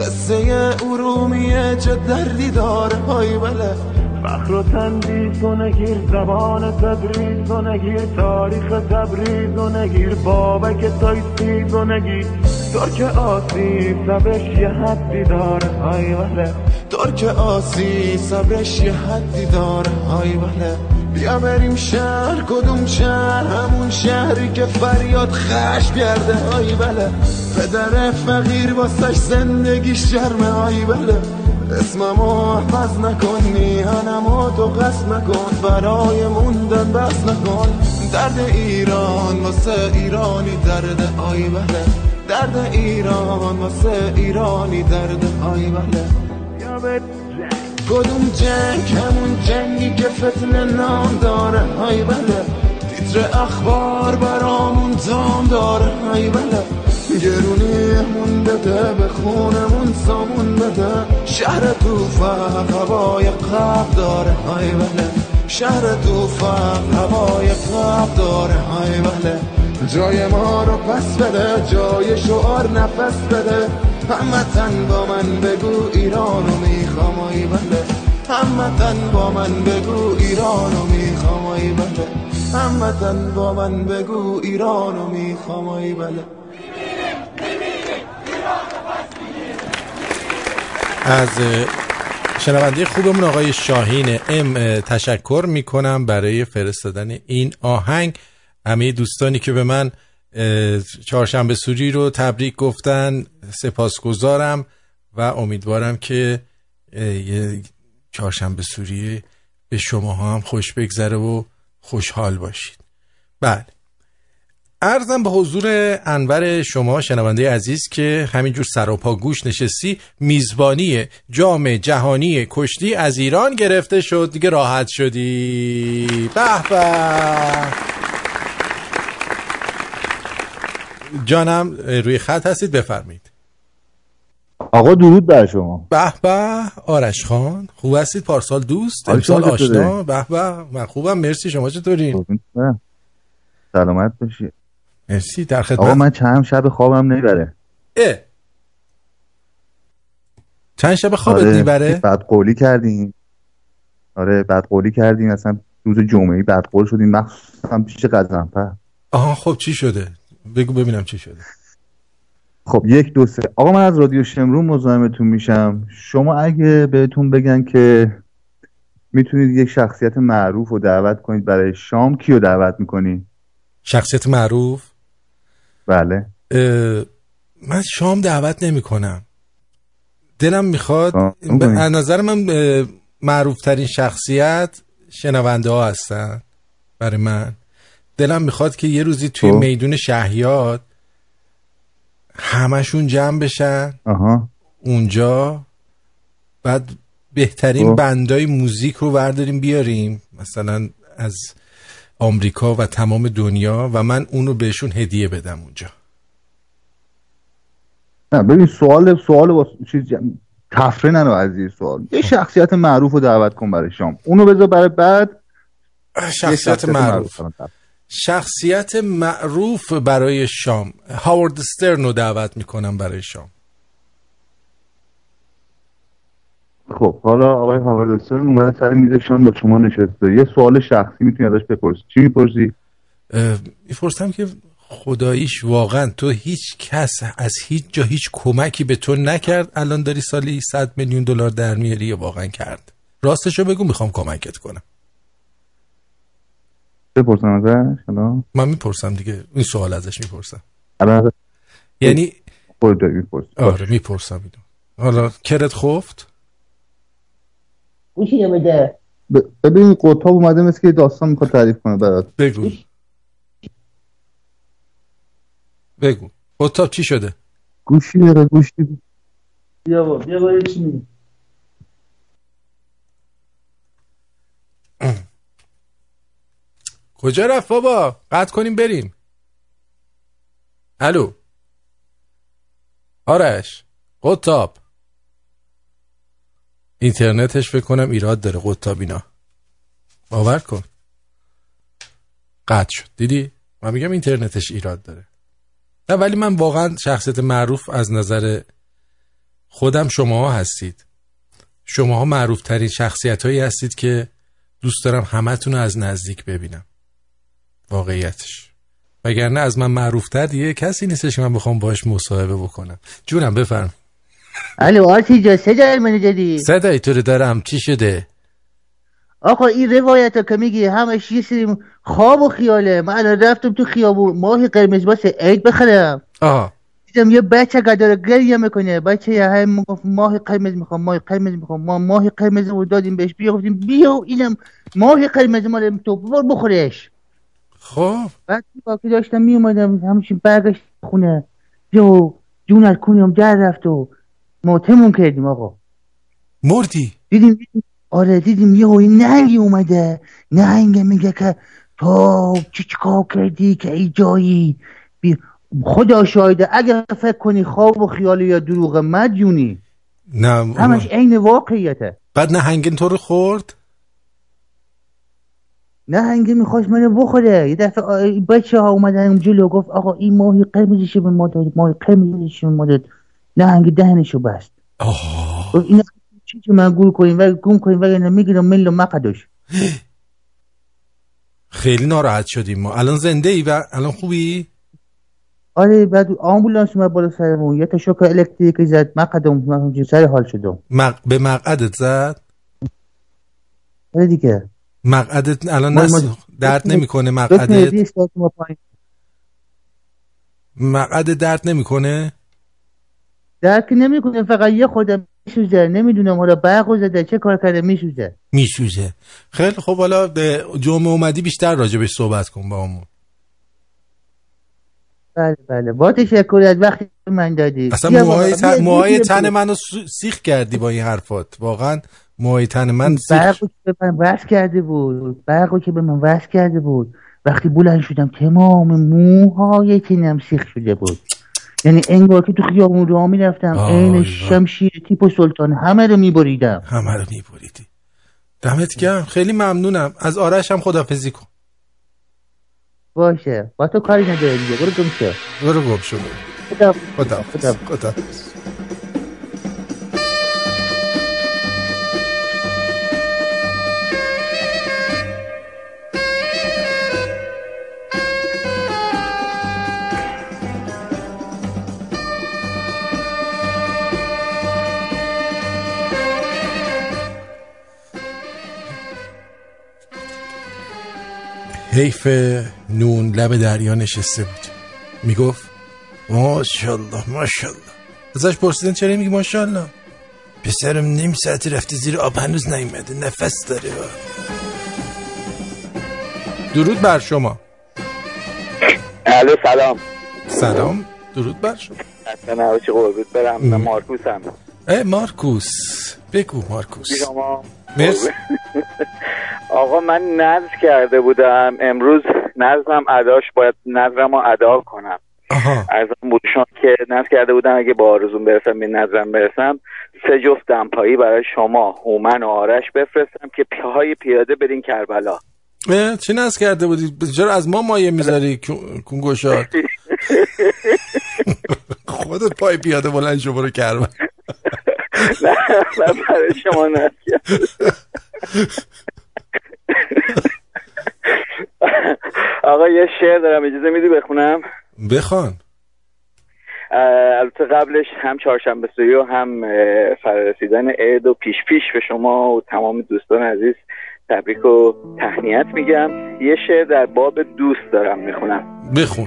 قصه ارومیه چه دردی دار های بله. فخر و تندیس و نگیر زبان تدریس و نگیر تاریخ تبریز و نگیر بابک تایسیز و نگیر. ترک آسی صبرش یه حدی داره های وله ترک آسی صبرش یه حدی داره های وله بیا بریم شهر کدوم شهر؟ همون شهری که فریاد خش کرده های بله. پدر فقیر واسش زندگی شرمه های بله. اسممو حفظ نکن میهنمو تو قصد نکن برای موندن بس نکن. درد ایران واسه ایرانی درد آی بله. درد ایران واسه ایرانی درد آی بله. کدوم جنگ؟ همون جنگی که فتنه نام داره. های بله. تیتر اخبار برامون دام داره. های بله. گرونیمون بده به خونمون سامون بده. شهر توفق هوای قب داره. های بله. شهر توفق هوای قب داره. های بله. جای ما رو پس بده. جای شعار نفس بده. همتن با من بگو ایرانو من بگو ایرانو می‌خوام ای بله. همتن با من بگو ایرانو می‌خوام ای بله. از شنونده خوبمون آقای شاهین ام تشکر می‌کنم برای فرستادن این آهنگ. همه دوستانی که به من چهارشنبه سوری رو تبریک گفتن سپاسگزارم و امیدوارم که چهارشنبه سوری به شما هم خوش بگذره و خوشحال باشید. بله. ارزم به حضور انور شما شنونده عزیز که همینجور سراپا گوش نشستی میزبانی جام جهانی کشتی از ایران گرفته شد. دیگه راحت شدی. به به. جانم روی خط هستید؟ بفرمایید. آقا درود بر شما. به به آرش خان. خوب هستید؟ پارسال دوست امسال؟ آشنا؟ به به من خوبم. مرسی شما چطورین. سلامت باشی. مرسی در خدمت. آقا من چند شب خوابم نمی‌بره اه. چند شب خوابت آره، می‌بره بعد قولی کردیم. آره بعد قولی کردیم. اصلا روز جمعه بعد قول شدیم. مخصوصا پیش قزنفر آها خب چی شده؟ بگو ببینم چی شده. خب یک دو سه. آقا من از رادیو شمرون مزاحمتون میشم. شما اگه بهتون بگن که می‌تونید یک شخصیت معروف رو دعوت کنید برای شام کیو دعوت می‌کنی؟ شخصیت معروف؟ بله. من شام دعوت نمی کنم دلم می‌خواد. از نظر من معروف ترین شخصیت شنونده ها هستن برای من. دلم می‌خواد که یه روزی توی خب. میدون شهیاد همشون جمع بشن. آها. اونجا. بعد بهترین خب. بندای موزیک رو برداریم بیاریم. مثلا از آمریکا و تمام دنیا و من اون رو بهشون هدیه بدم اونجا. نه ببین سوال سوال با چیز جم- تفره از این سوال. یه شخصیت معروف رو دعوت کن برای شام. اونو بذار برای بعد. یه شخصیت معروف. تفره. شخصیت معروف برای شام. هاورد استرن رو دعوت می‌کنم برای شام. خب حالا آقای هاوردستر اومده سر میز شام با شما نشسته. یه سوال شخصی می‌تونی ازش بپرسی. چی می‌پرسی؟ می‌پرسم که خداییش واقعا تو هیچ کس از هیچ جا هیچ کمکی به تو نکرد. الان داری سالی 100 میلیون دلار در میاری یا واقعا کرد. راستشو بگو می‌خوام کمکت کنم. بپرسم ازش؟ حالا؟ من می‌پرسم دیگه. این سوال ازش می‌پرسم. الان یعنی خودت داری می‌پرسی. آره می‌پرسم اینو. حالا کرت خفت؟ گوشی بده ببین قطاب اومده مثل که داستان می‌خواد تعریف کنه برات. بگو. بگو. قطاب چی شده؟ گوشی داره گوشی بیا با بیا با یه چی کجا رفت بابا؟ قطع کنیم بریم. الو. آرش. قطاب. اینترنتش فکر کنم ایراد داره قطاب اینا. باور کن. قطع شد. دیدی؟ من میگم اینترنتش ایراد داره. نه ولی من واقعا شخصیت معروف از نظر خودم شما هستید. شماها معروف ترین شخصیت هایی هستید که دوست دارم همتون رو از نزدیک ببینم. واقعیتش. وگرنه از من معروف تر دیگه کسی نیستش که من بخوام باش مصاحبه بکنم. جونم بفرم. الو آرتی جا صدای من جدی؟ صدای تو رو دارم. چی شده؟ آقا این روایت ها که میگی همش یه سری خواب و خیاله. من الان رفتم تو خیابون. ماهی قرمز واسه عید بخرم. آه دیدم یه بچه که داره گریه می‌کنه. بچه یه هم می‌گفت ماهی قرمز می‌خوام ماهی قرمز می‌خوام. ما ماهی قرمز رو دادیم بهش. بیا گفتیم بیا اینم ماهی قرمز مال تو. بخورش. خب. بعد با که داشتم میومدم همچین برگشت خونه. جو جونت کنیم در رفت و موتمون کردیم آقا. مردی؟ دیدیم آره دیدیم. یه این نهنگی اومده. نهنگ میگه که تو چی چیکار کردی که ای جایی؟ بی... خدا شاهده. اگر فکر کنی خواب و خیال یا دروغ مدیونی. نه همش عین واقعیته. بعد نه هنگین تو رو خورد؟ نهنگی می‌خواست منو بخوره. یه دفعه بچه ها اومدن جلو گفت آقا این ماهی قرمزشو به ما داد ماهی قرمزشو به ما داد. نهنگ دهنشو بست. این چی که من گول کنیم و گم کنیم و می‌گیرم مل مقدش. خیلی ناراحت شدیم ما. الان زنده ای و الان خوبی؟ آره بعد آمبولانس اومد بالا سرمون. یه تا شوک الکتریکی زد مقدم من سر حال شدم. مق... به مقعدت زد؟ آره دیگه. مقعدت الان نس... درد نمی‌کنه مقعدت. مقعد درد نمی‌کنه؟ درک نمی‌کنه فقط یه خودم میسوزه نمی‌دونم حالا برق زده چه کار کرده میسوزه. میسوزه. خیلی خب حالا به جمعه اومدی بیشتر راجبش صحبت کن با همون. بله بله. با تشکر از وقتی که من دادی. اصلا موهای, تن... موهای تن. منو سیخ کردی با این حرفات. واقعا موهای تن من که به من وصل کرده بود برقو که به من وصل کرده بود. وقتی بلند شدم تمام موهای تنم سیخ شده بود. یعنی انگار که تو خیابون راه می‌رفتم عین. شمشیر تیپ و سلطان همه رو میبریدم. همه رو میبریدی. دمت گرم. خیلی ممنونم. از آرش هم خدافزی کن. باشه. با تو کاری نداره دیگه. برو گم شو. برو گم شو. خدا خدا خدا حیف نون لب دریا نشسته بود. می‌گفت ماشاءالله ماشاءالله. ازش پرسیدن چرا میگی ماشاءالله؟ پسرم نیم ساعتی رفته زیر آب هنوز نیومده نفس داره. درود بر شما. الو سلام. سلام درود بر شما. اصلا نباشی قربت برم من مارکوسم. ای مارکوس. بگو مارکوس. شما مرسی. آقا من نظر کرده بودم. امروز نظرم اداش باید نظرم رو ادا کنم. ارزم بود شما که نظر کرده بودم اگه با آرزون برسم به نظرم برسم سه جفت دمپایی برای شما هومن و آرش بفرستم که پاهای پیاده برین کربلا. چی نز کرده بودی؟ چرا از ما مایه می‌ذاری کنگوشات خودت پای پیاده بلند شو برو کربلا. [laughs] نه برای شما نظر. [laughs] آقا یه شعر دارم. اجازه میدی بخونم؟ بخوان. البته قبلش هم چهارشنبه سوری و هم فرارسیدن عید و پیش پیش به شما و تمام دوستان عزیز تبریک و تهنیت میگم. یه شعر در باب دوست دارم می‌خونم. بخون.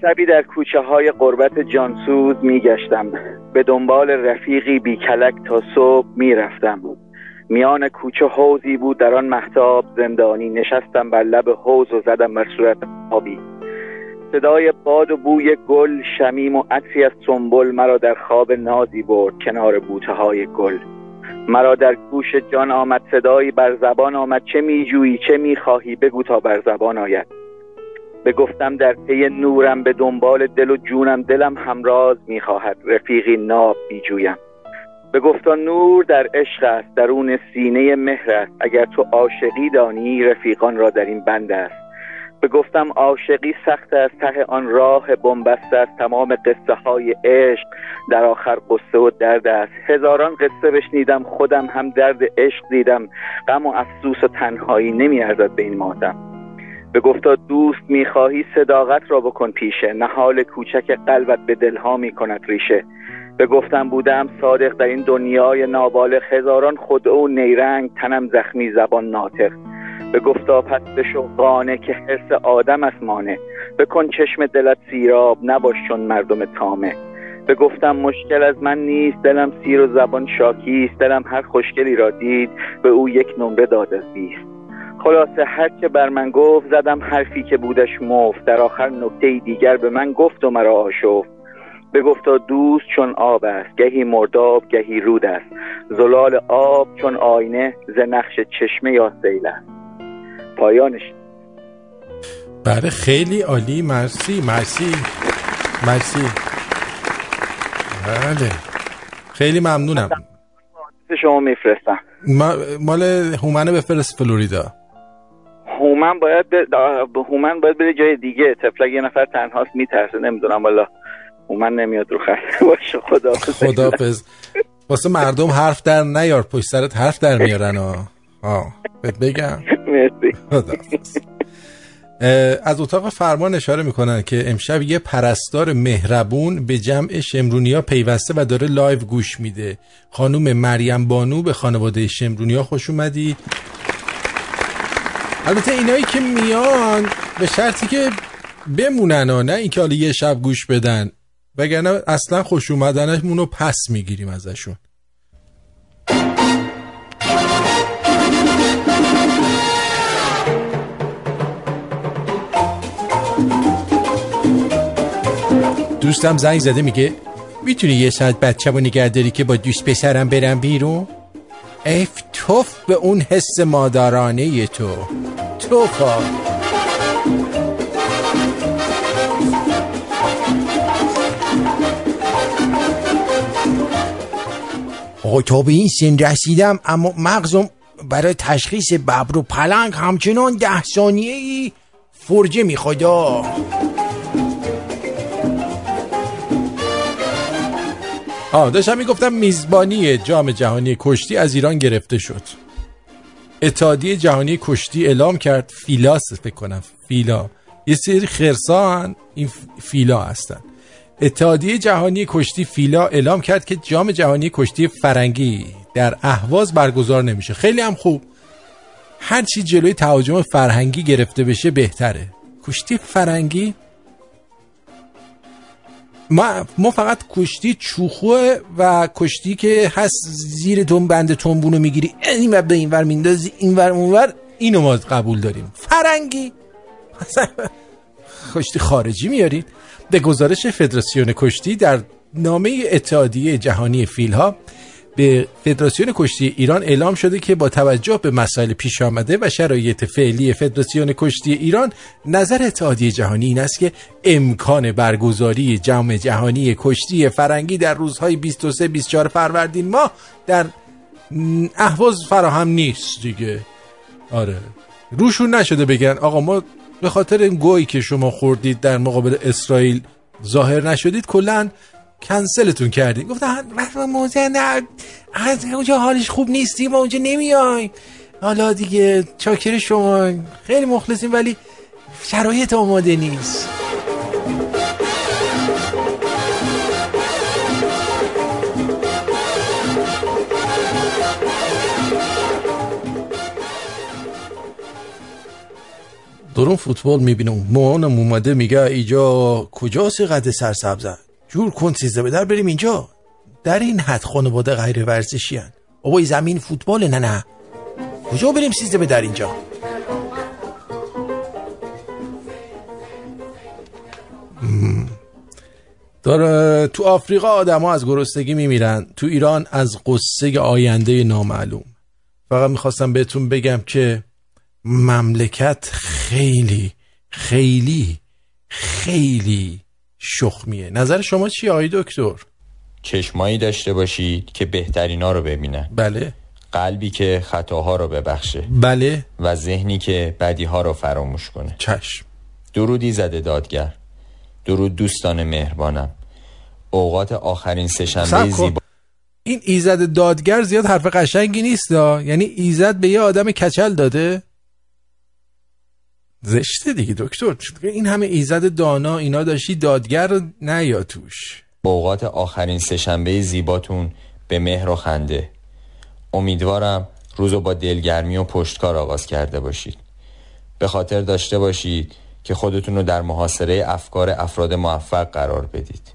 شبی در کوچه های قربت جانسوز میگشتم. به دنبال رفیقی بی کلک تا صبح می‌رفتم. میان کوچه حوزی بود در آن محتاب زندانی. نشستم بر لب حوز و زدم بر صورت آبی. صدای باد و بوی گل شمیم و عطری از سنبل مرا در خواب نازی برد کنار بوته های گل. مرا در گوش جان آمد صدایی بر زبان آمد. چه میجویی؟ چه می‌خواهی؟ بگو تا بر زبان آید. بگفتم در پی نورم به دنبال دل و جونم دلم همراز می‌خواهد. رفیقی ناب بیجویم بگفتا نور در عشق است درون سینه مهر است. اگر تو عاشقی دانی رفیقان را در این بند است. به گفتم عاشقی سخت از ته آن راه بنبست است. تمام قصه های عشق در آخر قصه و درد است. هزاران قصه بشنیدم خودم هم درد عشق دیدم. غم و افسوس و تنهایی نمی ارزد به این ماتم به گفتا دوست می‌خواهی صداقت را بکن پیشه. نهال کوچک قلبت به دلها می کند ریشه. به گفتم بودم صادق در این دنیای نابالغ هزاران خدعه و نیرنگ تنم زخمی زبان ناطق. به گفتا پس بشو قانه که حرس آدم است مانه بکن چشم دلت سیراب نباش چون مردم تامه به گفتم مشکل از من نیست دلم سیر و زبان شاکیست دلم هر خوشگلی را دید به او یک نمره داد از بیست. خلاصه هر چه بر من گفت زدم حرفی که بودش مفت. در آخر نکته دیگر به من گفت و مرا آشفت. به گفتا دوست چون آب است گهی مرداب گهی رود است. زلال آب چون آینه ز نقش چشمه یا سیل است. پایانش. بله خیلی عالی. مرسی مرسی مرسی. بله. خیلی ممنونم. به شما میفرستم. ما مال هومنه بفرست فلوریدا. هومن باید ب... هومن باید بره جای دیگه. طفلک یه نفر تنهاست میترسه. نمی‌دونم والا هومن نمیاد رو خط. [laughs] باشه خدا خدافظ واسه مردم حرف در نیار پشت سرت حرف در میارن آه بهت بگم. مرسی. از اتاق فرمان اشاره می‌کنن که امشب یه پرستار مهربون به جمع شمرونیا پیوسته و داره live گوش میده. خانوم مریم بانو به خانواده شمرونیا خوش اومدی. البته اینایی که میان به شرطی که بمونن ها نه اینکه حالا یه شب گوش بدن. وگرنه اصلا خوش اومدنمون رو پس می‌گیریم ازشون. دوستم زنگ زده میگه می‌تونی یه ساعت بچه رو نگه داری که با دوست پسرم برم بیرون؟ اف توف به اون حس مادرانه تو. توفا. آقا تا به این سن رسیدم اما مغزم برای تشخیص ببر و پلنگ همچنان ده ثانیه ای فرجه می‌خواد. آه. داشتم می‌گفتم میزبانی جام جهانی کشتی از ایران گرفته شد. اتحادیه جهانی کشتی اعلام کرد فیلاس فکر کنم فیلا. یه سری خرسان این فیلا هستن. اتحادیه جهانی کشتی فیلا اعلام کرد که جام جهانی کشتی فرنگی در اهواز برگزار نمیشه. خیلی هم خوب. هر چی جلوی تهاجم فرهنگی گرفته بشه بهتره. کشتی فرنگی؟ ما, ما فقط کشتی چوخوه و کشتی که هست زیر تون بند تنبونو می‌گیری این ور به این ور میندازی این ور اون ور اینو ما قبول داریم. فرنگی؟ [laughs] کشتی خارجی میارید. به گزارش فدراسیون کشتی در نامه اتحادیه جهانی فیلها به فدراسیون کشتی ایران اعلام شده که با توجه به مسائل پیش آمده و شرایط فعلی فدراسیون کشتی ایران نظر اتحادیه جهانی این است که امکان برگزاری جام جهانی کشتی فرنگی در روزهای 23 24 فروردین ماه در اهواز فراهم نیست دیگه. آره. روشون نشده بگن آقا ما به خاطر این گویی که شما خوردید در مقابل اسرائیل ظاهر نشدید کلا کنسلتون کردیم گفتن موضوع نه از اونجا حالش خوب نیستیم ما اونجا نمیایم. حالا دیگه چاکر شما خیلی مخلصیم ولی شرایط آماده نیست. دارم فوتبال می‌بینم. مامانم اومده میگه اینجا کجاست قد سرسبزه؟ جور کن سیزده به در بریم اینجا. در این حد خانواده غیر ورزشی هن بابا این زمین فوتبال نه نه. کجا بریم سیزده به در اینجا. داره تو آفریقا آدم ها از گرسنگی میمیرن. تو ایران از قصه آینده نامعلوم. فقط می‌خواستم بهتون بگم که مملکت خیلی خیلی خیلی شخمیه. نظر شما چیه آقای دکتر؟ چشمایی داشته باشید که بهترینا رو ببینه بله. قلبی که خطاها رو ببخشه. بله. و ذهنی که بدیها رو فراموش کنه. چشم. درودی زده دادگر. درود دوستان مهربانم. اوقات آخرین سهشنبه صبر کن. زیبا این ایزد دادگر زیاد حرف قشنگی نیست دا. یعنی ایزد به یه آدم کچل داده؟ زشته دیگه دکتر. این همه ایزد دانا اینا داشتی دادگر نه یا توش. اوقات آخرین سهشنبه زیباتون به مهر و خنده. امیدوارم روزو با دلگرمی و پشتکار آغاز کرده باشید. به خاطر داشته باشید که خودتون رو در محاصره افکار افراد موفق قرار بدید.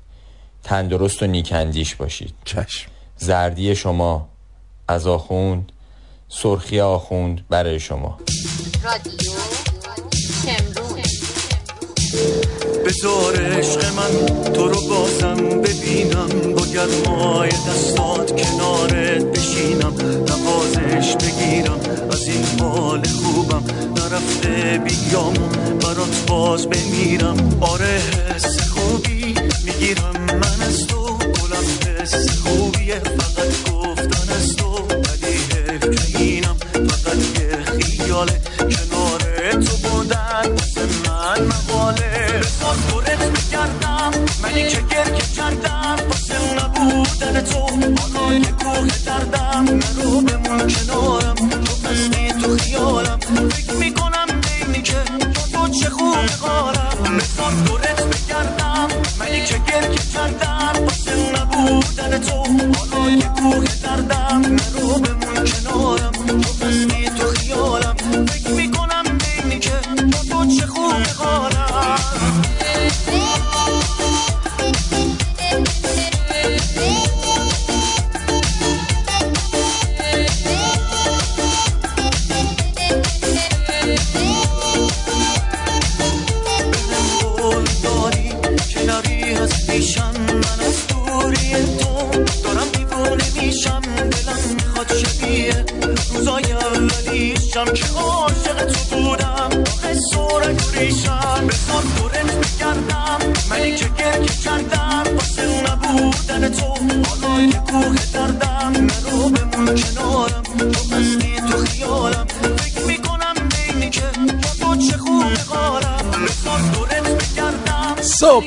تندرست و نیکندیش باشید. چشم. زردی شما از آخوند سرخی آخوند برای شما. رادیو بذار عشق من تو رو بازم ببینم با گرمای دستات کنارت بشینم نوازش بگیرم از این حال خوبم نرفته بیام برات باز بمیرم. آره حس خوبی می‌گیرم من از تو گلم حس خوبیه فقط گفتن از تو ولی حیف اینم فقط یه خیاله. بودن واسه من مقاله. بخواد دورت بگردم منی که گرکه کردم. واسه نبودن تو حالا یه کوه دردم. نرو بمون کنارم تو هستی تو خیالم. فکر می‌کنم بینی که تو چه خوب قارم بخواد دورت بگردم منی که گرکه کردم. واسه نبودن تو حالا یه کوه دردم. نرو بمون کنارم تو هستی تو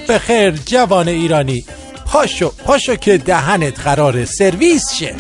صبح بخیر جوان ایرانی. پاشو پاشو که دهنت قرار سرویس شه.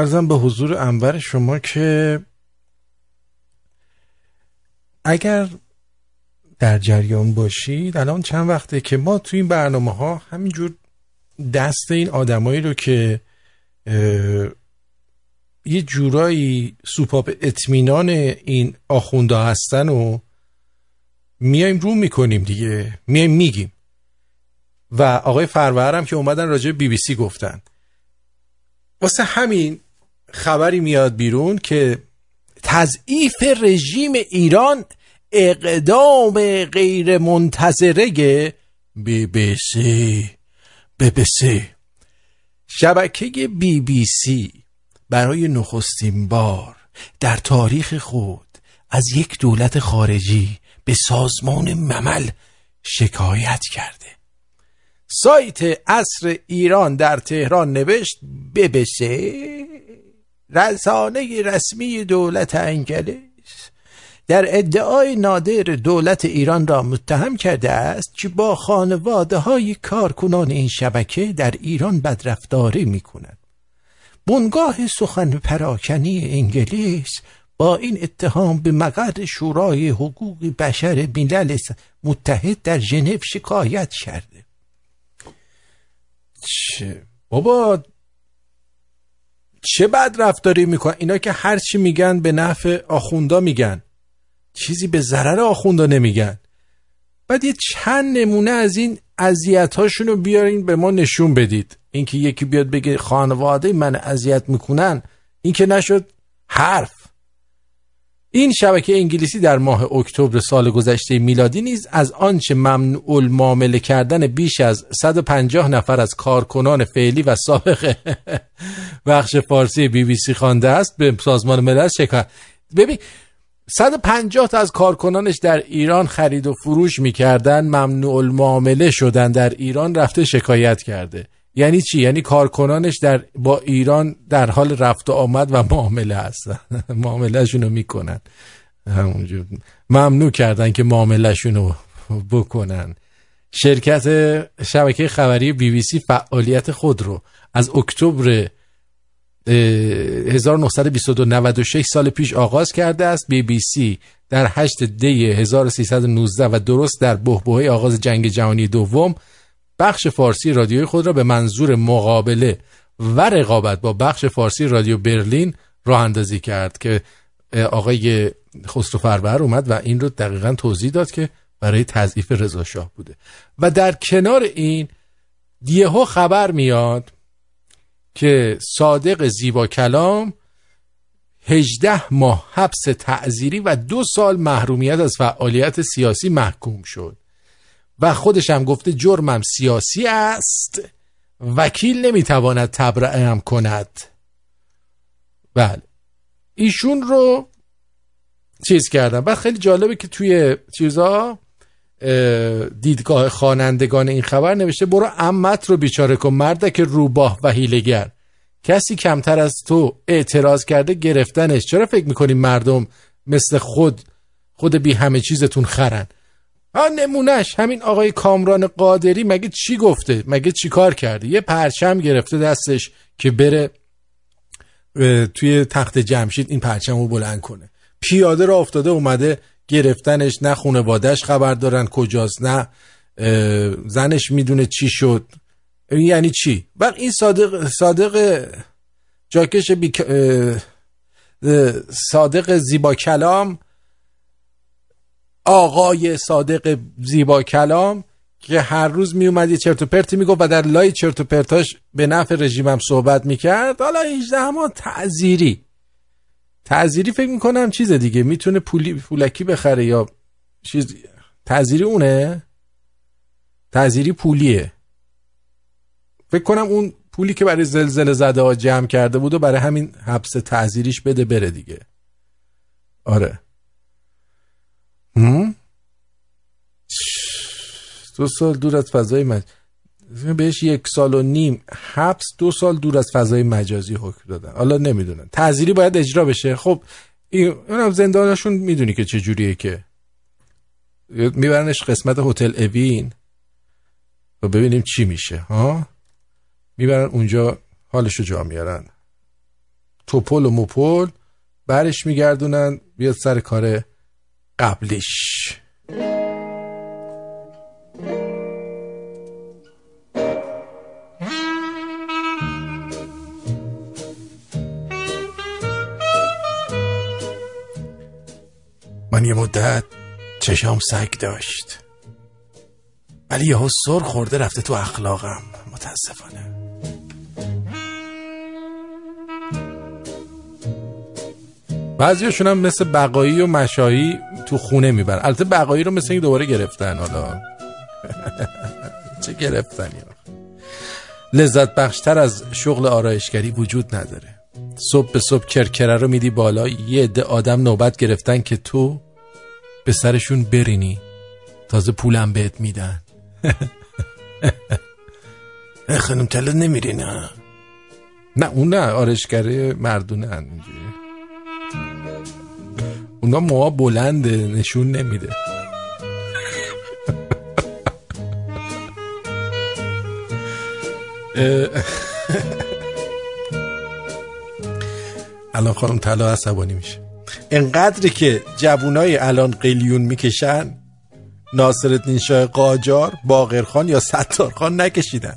ارزم به حضور انبر شما که اگر در جریان باشید الان چند وقته که ما تو این برنامه ها همینجور دست این آدمایی رو که یه جورایی سوپاپ اطمینان این آخونده هستن و میایم رو می‌کنیم دیگه میایم میگیم. و آقای فرورم که اومدن راجع بی بی سی گفتن. واسه همین خبری میاد بیرون که تضعیف رژیم ایران اقدام غیر منتظره بی بی سی. بی بی سی. شبکه بی بی سی برای نخستین بار در تاریخ خود از یک دولت خارجی به سازمان ممل شکایت کرده. سایت اصر ایران در تهران نوشت ببسه رسانه رسمی دولت انگلیس در ادعای نادر دولت ایران را متهم کرده است که با خانواده های کارکنان این شبکه در ایران بدرفتاری می کند. بنگاه سخن پراکنی انگلیس با این اتهام به مقر شورای حقوق بشر ملل متحد در ژنو شکایت کرده چه بابا چه بد رفتاری می‌کنن؟ اینا که هرچی میگن به نفع آخوندا میگن. چیزی به ضرر آخوندا نمیگن. بعد یه چند نمونه از این اذیت رو بیارین به ما نشون بدید. اینکه یکی بیاد بگه خانواده من اذیت می‌کنن این که نشد حرف. این شبکه انگلیسی در ماه اکتبر سال گذشته میلادی نیز از آنچه ممنوع المعامله کردن بیش از 150 نفر از کارکنان فعلی و سابق [laughs] بخش فارسی بی بی سی خوانده است به سازمان ملل شکایت. ببین 150 تا از کارکنانش در ایران خرید و فروش می‌کردن ممنوع المعامله شدن در ایران رفته شکایت کرده. یعنی چی؟ یعنی کارکنانش در با ایران در حال رفت و آمد و معامله هستن. [laughs] معاملهشون رو می‌کنن. همونجور. ممنوع کردن که معاملهشون رو بکنن. شرکت شبکه خبری بی بی سی فعالیت خود رو از اکتبر 1926 سال پیش آغاز کرده است. بی بی سی در 8 دی 1319 و درست در بحبوحه آغاز جنگ جهانی دوم بخش فارسی رادیوی خود را به منظور مقابله و رقابت با بخش فارسی رادیو برلین راه اندازی کرد که آقای خسرو فربر اومد و این رو دقیقا توضیح داد که برای تضعیف رضا شاه بوده. و در کنار این دیهو خبر میاد که صادق زیبا کلام 18 ماه حبس تعذیری و دو سال محرومیت از فعالیت سیاسی محکوم شد. و خودش هم گفته جرمم سیاسی است. وکیل نمی‌تواند تبرعه هم کند. بله. ایشون رو چیز کردم. و خیلی جالبه که توی چیزا دیدگاه خوانندگان این خبر نوشته برو امت رو بیچاره کن که روباه و هیلگر کسی کمتر از تو اعتراض کرده گرفتنش. چرا فکر می‌کنی مردم مثل خود خود بی همه چیزتون خرن؟ ها نمونهش همین آقای کامران قادری مگه چی گفته؟ مگه چی کار کرده؟ یه پرچم گرفته دستش که بره توی تخت جمشید این پرچم رو بلند کنه. پیاده را افتاده اومده گرفتنش. نه خونوادش خبر دارن کجاست نه زنش می‌دونه چی شد. یعنی چی؟ وقت این صادق صادق جاکش بی... صادق زیبا کلام آقای صادق زیبا کلام که هر روز می اومد یه چرت و پرتی می‌گفت و در لای چرت و پرتاش به نفع رژیمم صحبت می‌کرد. حالا 18 ما تعذیری. تعذیری فکر می‌کنم چیز دیگه. می‌تونه پولی پولکی بخره یا چیز تعذیری اونه؟ تعذیری پولیه. فکر کنم اون پولی که برای زلزله زده ها جمع کرده بود و برای همین حبس تعذیریش بده بره دیگه. آره. دو سال دور از فضای مج... بهش یک سال و نیم حبس دو سال دور از فضای مجازی حکم دادن. حالا نمی‌دونن. تعذیری باید اجرا بشه. خب اونم زندانشون می‌دونی که چه جوریه که. میبرنش قسمت هتل اوین. و ببینیم چی میشه ها؟ می‌برن اونجا حالشو جا میارن. توپل و موپل برش میگردونن بیاد سر کار قبلش. من یه مدت چشام سگ داشت. ولی یهو سر خورده رفته تو اخلاقم. متاسفانه. بعضیشون هم مثل بقایی و مشایی تو خونه می‌برن البته بقایی رو مثل این دوباره گرفتن حالا. [laughs] چه گرفتنی لذت بخشتر از شغل آرایشگری وجود نداره. صبح به صبح کرکره رو میدی بالا یه عده آدم نوبت گرفتن که تو به سرشون برینی. تازه پولم بهت میدن. خانم تله نمیری نه نه اون نه آرایشگری مردونه اینجوری اونا موها بلنده نشون نمیده. الان خانم طلا عصبانی میشه. انقدری که جوونای الان قلیون می‌کشن ناصرالدین شاه قاجار باقرخان یا ستارخان نکشیدن.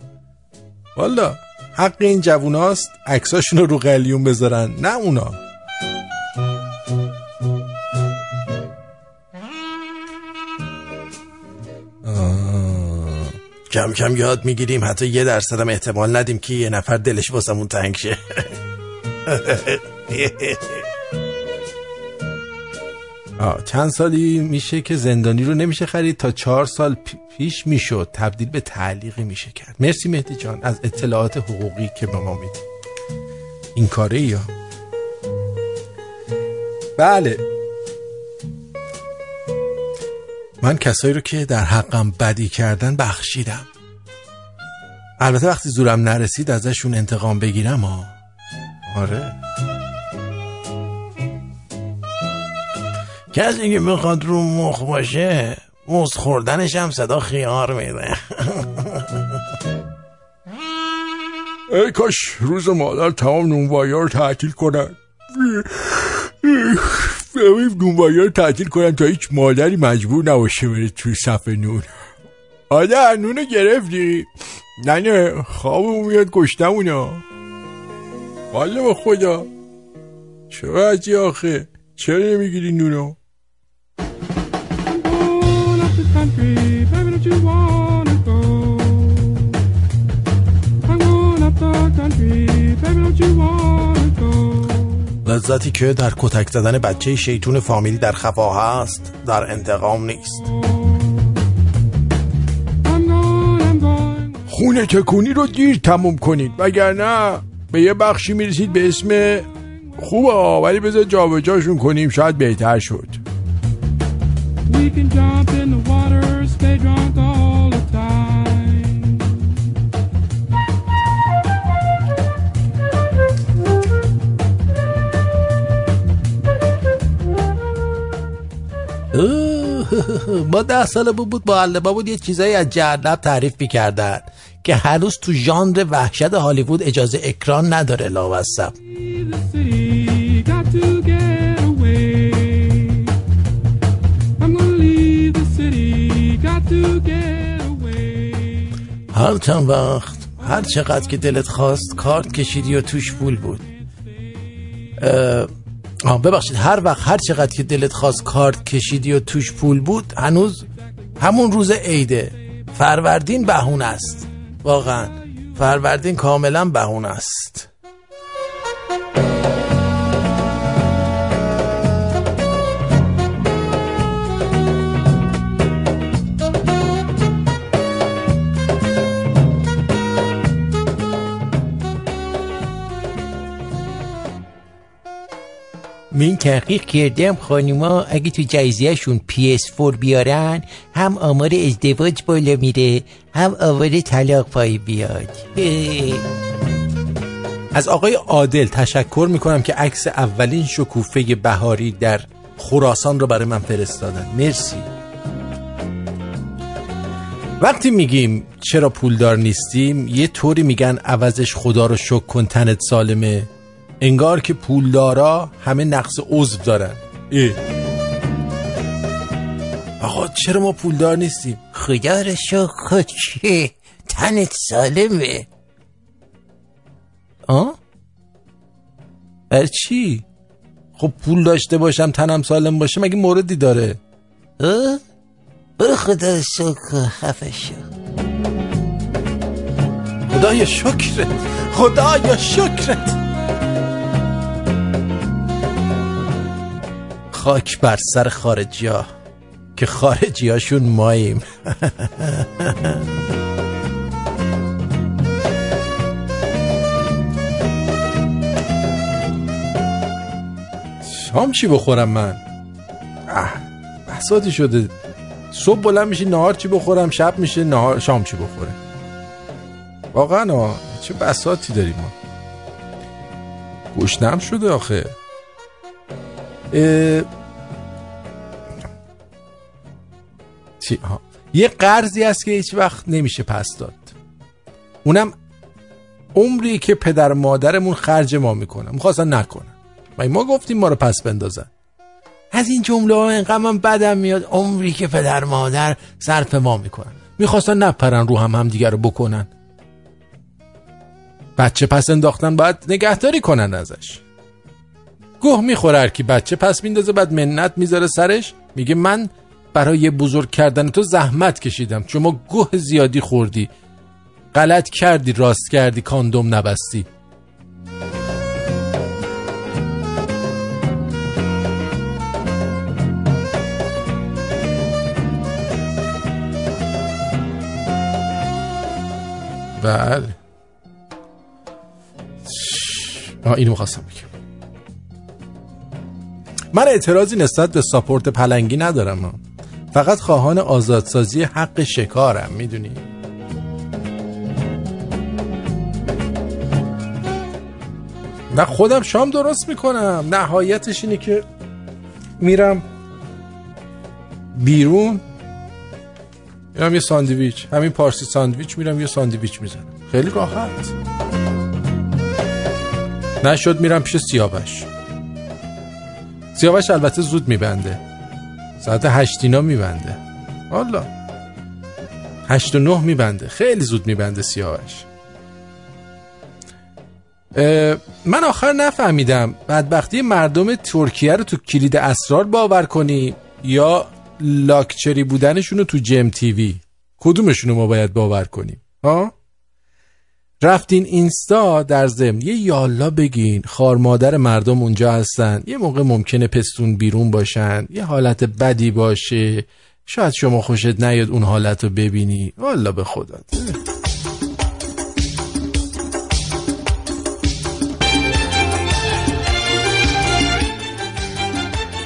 والا حق این جووناست عکساشون رو رو قلیون بذارن نه اونا. کم کم یاد می‌گیریم. حتی یه درصد هم احتمال ندیم که یه نفر دلش واسمون تنگ شه. [laughs] آه، چند سالی میشه که زندانی رو نمیشه خرید؟ تا چهار سال پی- پیش می‌شد تبدیل به تعلیقی میشه کرد. مرسی مهدی جان از اطلاعات حقوقی که به ما میدی. این کاره یا بله. من کسایی رو که در حقم بدی کردن بخشیدم. البته وقتی زورم نرسید ازشون انتقام بگیرم ها آره. کسی که می‌خواد رو مخ باشه موز خوردنش هم صدا خیار میده. [laughs] ای کاش روز مادر تمام نونوایی رو تعطیل کنن ببین نونوایی رو تعطیل کنن تا هیچ مادری مجبور نباشه بره تو صفحه نون. آده نونو گرفتی؟ نه نه خوابمون میاد کشتمونا. والا به خدا. چرا ازی آخه؟ چرا نمی‌گیری نونو؟ Country, baby, don't you. wanna لذتی که در کتک زدن بچه شیطون فامیلی در خفا هست در انتقام نیست. خونه تکونی رو دیر تموم کنید وگرنه به یه بخشی می‌رسید به اسم خوبه ولی بذار جابجاشون کنیم شاید بهتر شد. [laughs] ما ده سال بود معلمه بود یه چیزایی از جهنم تعریف می‌کردن که هنوز تو ژانر وحشت هالیوود اجازه اکران نداره لاوستم. هر چند وقت هر چقدر که دلت خواست کارت کشیدی و توش پول بود آه ببخشید هر وقت هر چقدر که دلت خواست کارت کشیدی و توش پول بود هنوز همون روز عیده فروردین بهونه است. واقعا فروردین کاملا بهونه است. من تحقیق کردم خانوما اگه تو جایزیهشون PS4 بیارن هم آمار ازدواج بالا میره هم آمار طلاق پای بیاد. از آقای عادل تشکر می‌کنم که عکس اولین شکوفه بهاری در خراسان رو برای من فرستادن. مرسی. وقتی میگیم چرا پولدار نیستیم یه طوری میگن عوضش خدا رو شک کن تنت سالمه. انگار که پولدارا همه نقص عضو دارن اه. آقا چرا ما پولدار نیستیم خدا رو شکر کن که تنت سالمه آه؟ بر چی؟ خب پول داشته باشم تنم سالم باشه مگه موردی داره؟ اه؟ برو خدا شکر خفه شو خدایا شکرت خدایا شکرت خاک بر سر خارجی ها که خارجی هاشون ماییم. شام چی بخورم من؟ بساتی شده. صبح بلند میشی نهار چی بخورم؟ شب میشه نهار شام چی بخوره؟ واقعا چه بساتی داریم ما. گوشنم شده آخه. چی؟ ها. یه قرضی هست که هیچ وقت نمیشه پس داد. اونم عمری که پدر مادرمون خرج ما می‌کنن می‌خواستن نکنن. و ما گفتیم ما رو پس بندازن؟ از این جمله ها انقدر من بدم میاد. عمری که پدر مادر صرف ما می‌کنن. می‌خواستن نپرن رو هم هم دیگر رو بکنن. بچه پس انداختن باید نگهداری کنن ازش. گوه می‌خوره هر کی بچه پس میندازه بعد منت می‌ذاره سرش. میگه من برای بزرگ کردن تو زحمت کشیدم. شما گوه زیادی خوردی. غلط کردی راست کردی کاندوم نبستی. بله. اینو می‌خواستم بگم. من اعتراضی نسبت به ساپورت پلنگی ندارم. فقط خواهان آزادسازی حق شکارم می‌دونی؟ نه خودم شام درست می‌کنم نهایتش اینه که میرم بیرون. میرم یه ساندویچ همین پارسی ساندویچ میرم یه ساندویچ می‌زنم. خیلی راحت. نشد میرم پیش سیاوش. سیاوش البته زود میبنده. ساعت هشتینا میبنده. والا. هشت و نه میبنده. خیلی زود میبنده سیاوش. من آخر نفهمیدم. بدبختی مردم ترکیه رو تو کلید اسرار باور کنیم یا لاکچری بودنشون رو تو جم تیوی کدومشون رو ما باید باور کنیم؟ ها؟ رفتین اینستا در ضمن. یه یالا بگین. خار مادر مردم اونجا هستن. یه موقع ممکنه پستون بیرون باشن. یه حالت بدی باشه. شاید شما خوشت نیاد اون حالت رو ببینی. والا به خودت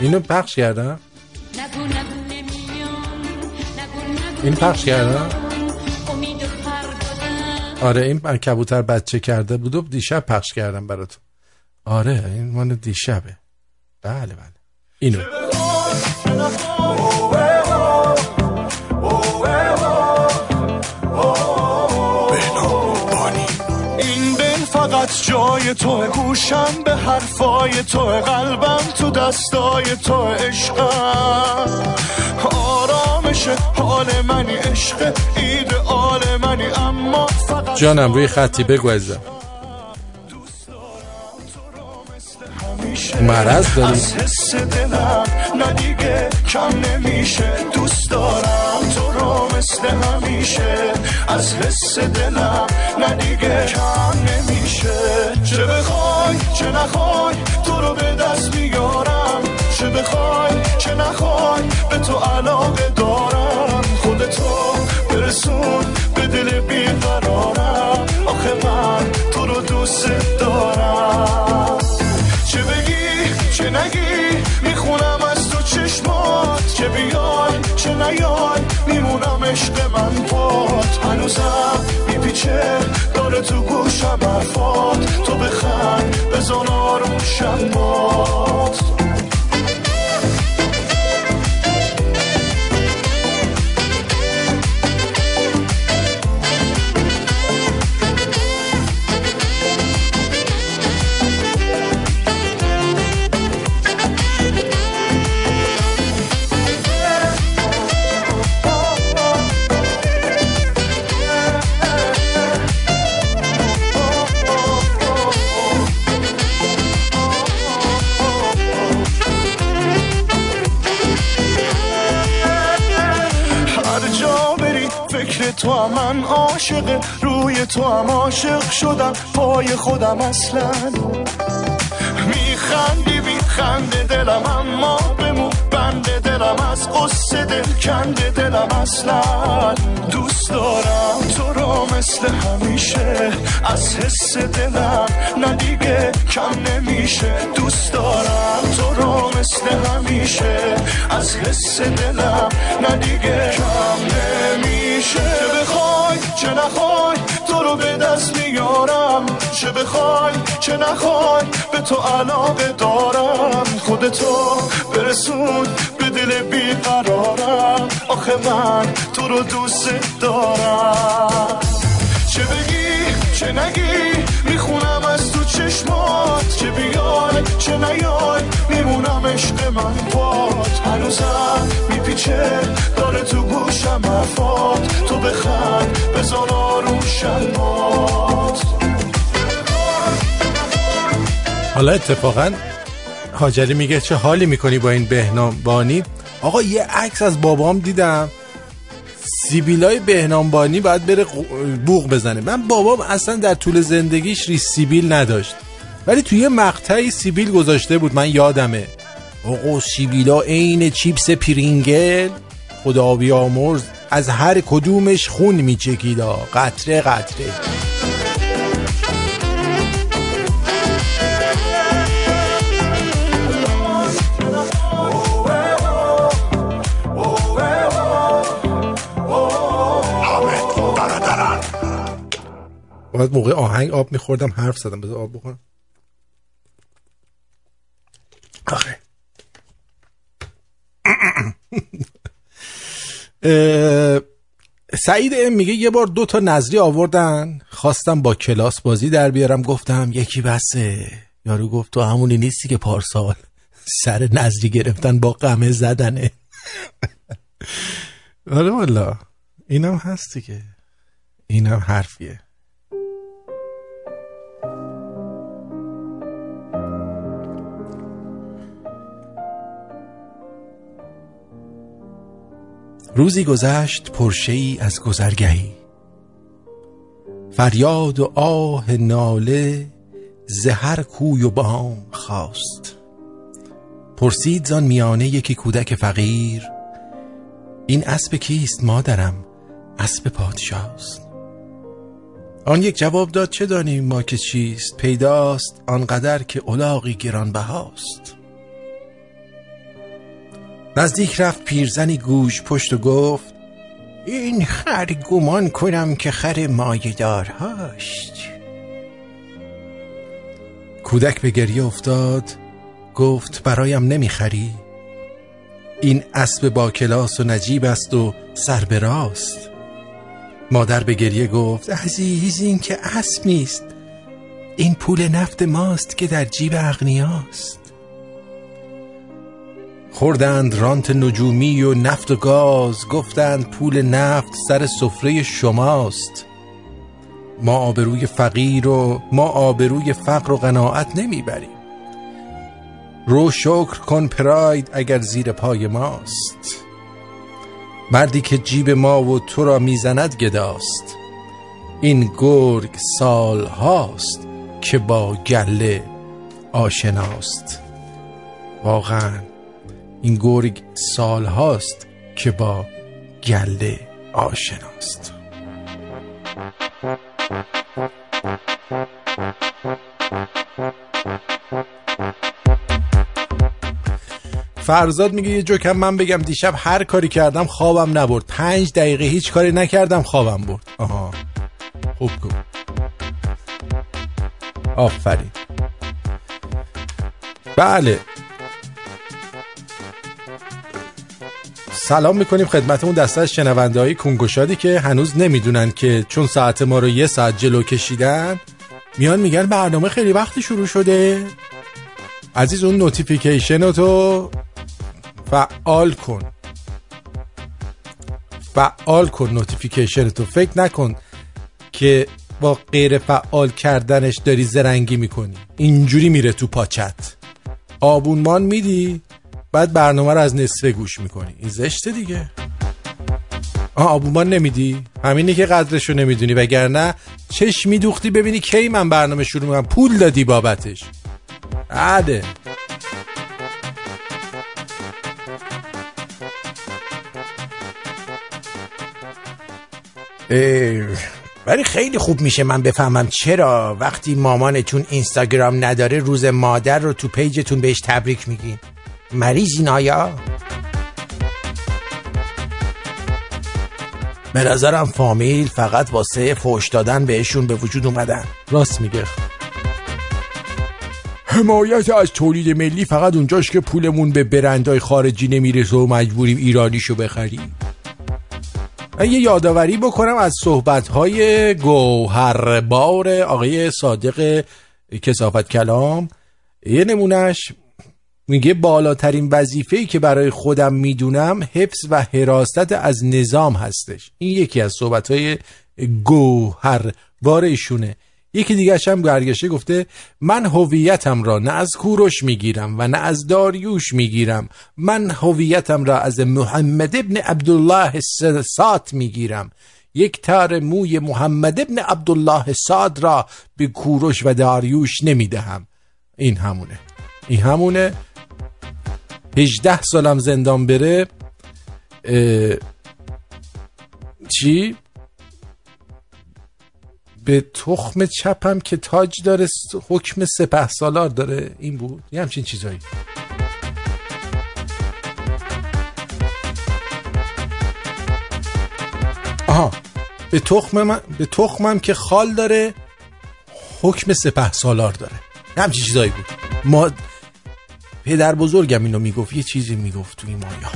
اینو پخش کردم. این پخش کردم. آره این کبوتر بچه کرده بود و دیشب پخش کردم برات آره این مال دیشبه. بله بله. اینو. جای تو گوشم به حرفای تو قلبم تو دستای تو عشقم. آرامش حال منی عشق ایدئال منی اما فقط جانم روی خطی بگو ازم مرض داری؟ از حس دلم نه دیگه کم نمیشه دوست دارم تو رو مثل همیشه. از حس دلم نه دیگه کم نمیشه. چه بخوای چه نخوای تو رو به دست میارم. چه بخوای چه نخوای به تو علاقه دارم. خودتو برسون به دل بیقرارم. آخه من تو رو دوست دارم. چه بگی چه نگی می‌خونم از تو چشمات. چه بیای چه نیای میمونم عشق من پات. هنوزم میپیچه داره تو گوشم حرفات. تو بخند بزن آروم بات تو من عاشق روی تو هم عاشق شدم پای خودم اصلا. میخندی میخنده دلم اما بمون. بنده دلم از قصه دل کنده دلم اصلا. دوست دارم تو رو مثل همیشه. از حس دلم نه دیگه کم نمیشه. دوست دارم تو رو مثل همیشه. از حس دلم نه دیگه کم نمیشه. چه بخوای چه نخوای تو رو به دست میارم. چه بخوای چه نخوای به تو علاقه دارم. خودتو برسون به دل بیقرارم. آخه من تو رو دوست دارم. چه بگی چه نگی می‌خونم چشمات چه بیای چه نیای میمونم عشق من باد. هنوزم میپیچه داره تو گوشم افاد تو بخند بزن آروم شلمات حالا اتفاقا حاجری میگه چه حالی می‌کنی با این بهنام بانی؟ آقا یه عکس از بابام دیدم. سیبیلای بهنامبانی باید بره بوغ بزنه. من بابام اصلا در طول زندگیش ری سیبیل نداشت. ولی توی یه مقطعی سیبیل گذاشته بود. من یادمه. آقا سیبیلا عین چیپس پرینگل. خدا بیامرز از هر کدومش خون میچکیدا قطره قطره. باید موقع آهنگ آب میخوردم حرف زدم. بذار آب بخورم. آخه. [laughs] سعید ام میگه یه بار دو تا نظری آوردن. خواستم با کلاس بازی در بیارم. گفتم یکی بسه. یارو گفت تو همونی نیستی که پارسال [laughs] سر نظری گرفتن با قمه زدنه. [laughs] آره والا اینم هستی که اینم حرفیه. روزی گذشت پرشه ای از گذرگهی. فریاد و آه ناله زهر کوی و بام خواست پرسید زان میانه یکی کودک فقیر این اسب کیست مادرم؟ اسب پادشاست. آن یک جواب داد چه دانیم ما که چیست؟ پیداست آنقدر که الاغی گران بهاست نزدیک رفت پیرزنی گوش پشت و گفت این خر گمان کنم که خر مایدار هاشت کودک به گریه افتاد گفت برایم نمی‌خری. این اسب با کلاس و نجیب است و سر به راست. مادر به گریه گفت عزیز این که اسب نیست. این پول نفت ماست که در جیب اغنیاست. خوردند رانت نجومی و نفت و گاز گفتند پول نفت سر سفره شماست. ما آبروی فقیر و ما آبروی فقر و قناعت نمی‌بریم. رو شکر کن پراید اگر زیر پای ماست. مردی که جیب ما و تو را می‌زند گداست. این گرگ سال هاست که با گله آشناست. واقعا این گرگ سال هاست که با گله آشناست. فرزاد میگه یه جوکم من بگم دیشب هر کاری کردم خوابم نبرد. پنج دقیقه هیچ کاری نکردم خوابم برد. آها. خوب کن آفرین. بله. سلام می‌کنیم خدمت اون دسته از شنونده های کنگوشادی که هنوز نمی‌دونن که چون ساعت ما رو یه ساعت جلو کشیدن میان میگن برنامه خیلی وقت شروع شده. عزیز اون notification تو فعال کن. فعال کن notification تو فکر نکن که با غیر فعال کردنش داری زرنگی می‌کنی. اینجوری میره تو پاچت. آبونمان میدی؟ بعد برنامه رو از نصفه گوش می‌کنی. این زشته دیگه. آه آبونمان نمیدی؟ همینی که قدرشو نمی‌دونی. وگرنه چش میدوختی ببینی کی من برنامه شروع می‌کنم. پول دادی بابتش. عده ولی خیلی خوب میشه من بفهمم چرا وقتی مامانتون اینستاگرام نداره روز مادر رو تو پیجتون بهش تبریک میگین. مریضین آیا؟ به نظرم فامیل فقط واسه فوش دادن بهشون به وجود اومدن. راست میگه. حمایت از تولید ملی فقط اونجاش که پولمون به برندهای خارجی نمی‌رسه و مجبوریم ایرانیشو بخریم. من یه یادآوری بکنم از صحبت‌های گوهربار آقای صادق کسافت کلام. یه نمونهش میگه بالاترین وظیفه‌ای که برای خودم می‌دونم حفظ و حراست از نظام هستش. این یکی از صحبت‌های گوهربار ایشونه. یکی دیگه هم برگشته گفته من هویتم را نه از کوروش می‌گیرم و نه از داریوش می‌گیرم. من هویتم را از محمد ابن عبدالله سات می‌گیرم. یک تار موی محمد ابن عبدالله ساد را به کوروش و داریوش نمی‌دهم. این همونه. این همونه. 18 سالم زندان بره چی؟ به تخم چپم که تاج داره حکم سپه سالار داره. این بود. یه همچین چیزایی. آها. به تخمم به تخمم که خال داره حکم سپه سالار داره. همچین چیزایی بود. ما پدر بزرگم اینو می‌گفت یه چیزی می‌گفت توی مایا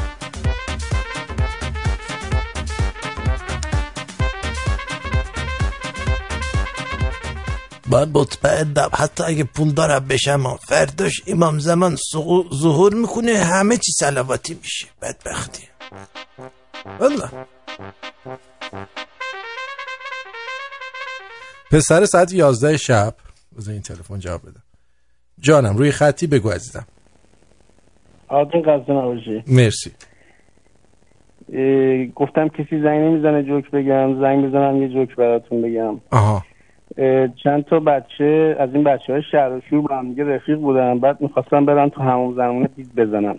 باید مطمئنم حتی اگه پول دارم بشم فرداش امام زمان ظهور می‌کنه همه چی سلواتی میشه بدبختی. والله. پسر ساعت 11 شب بذار این تلفن جواب بدم جانم روی خطی بگو عزیزم. آدم قصد نباشی مرسی. گفتم کسی زنگ نمی‌زنه جوک بگم زنگ بزنم یه جوک براتون بگم. آها. چند تا بچه از این بچه های شهر و شور با هم دیگه رفیق بودن. بعد می‌خواستن برن تو همون زمانه دید بزنن.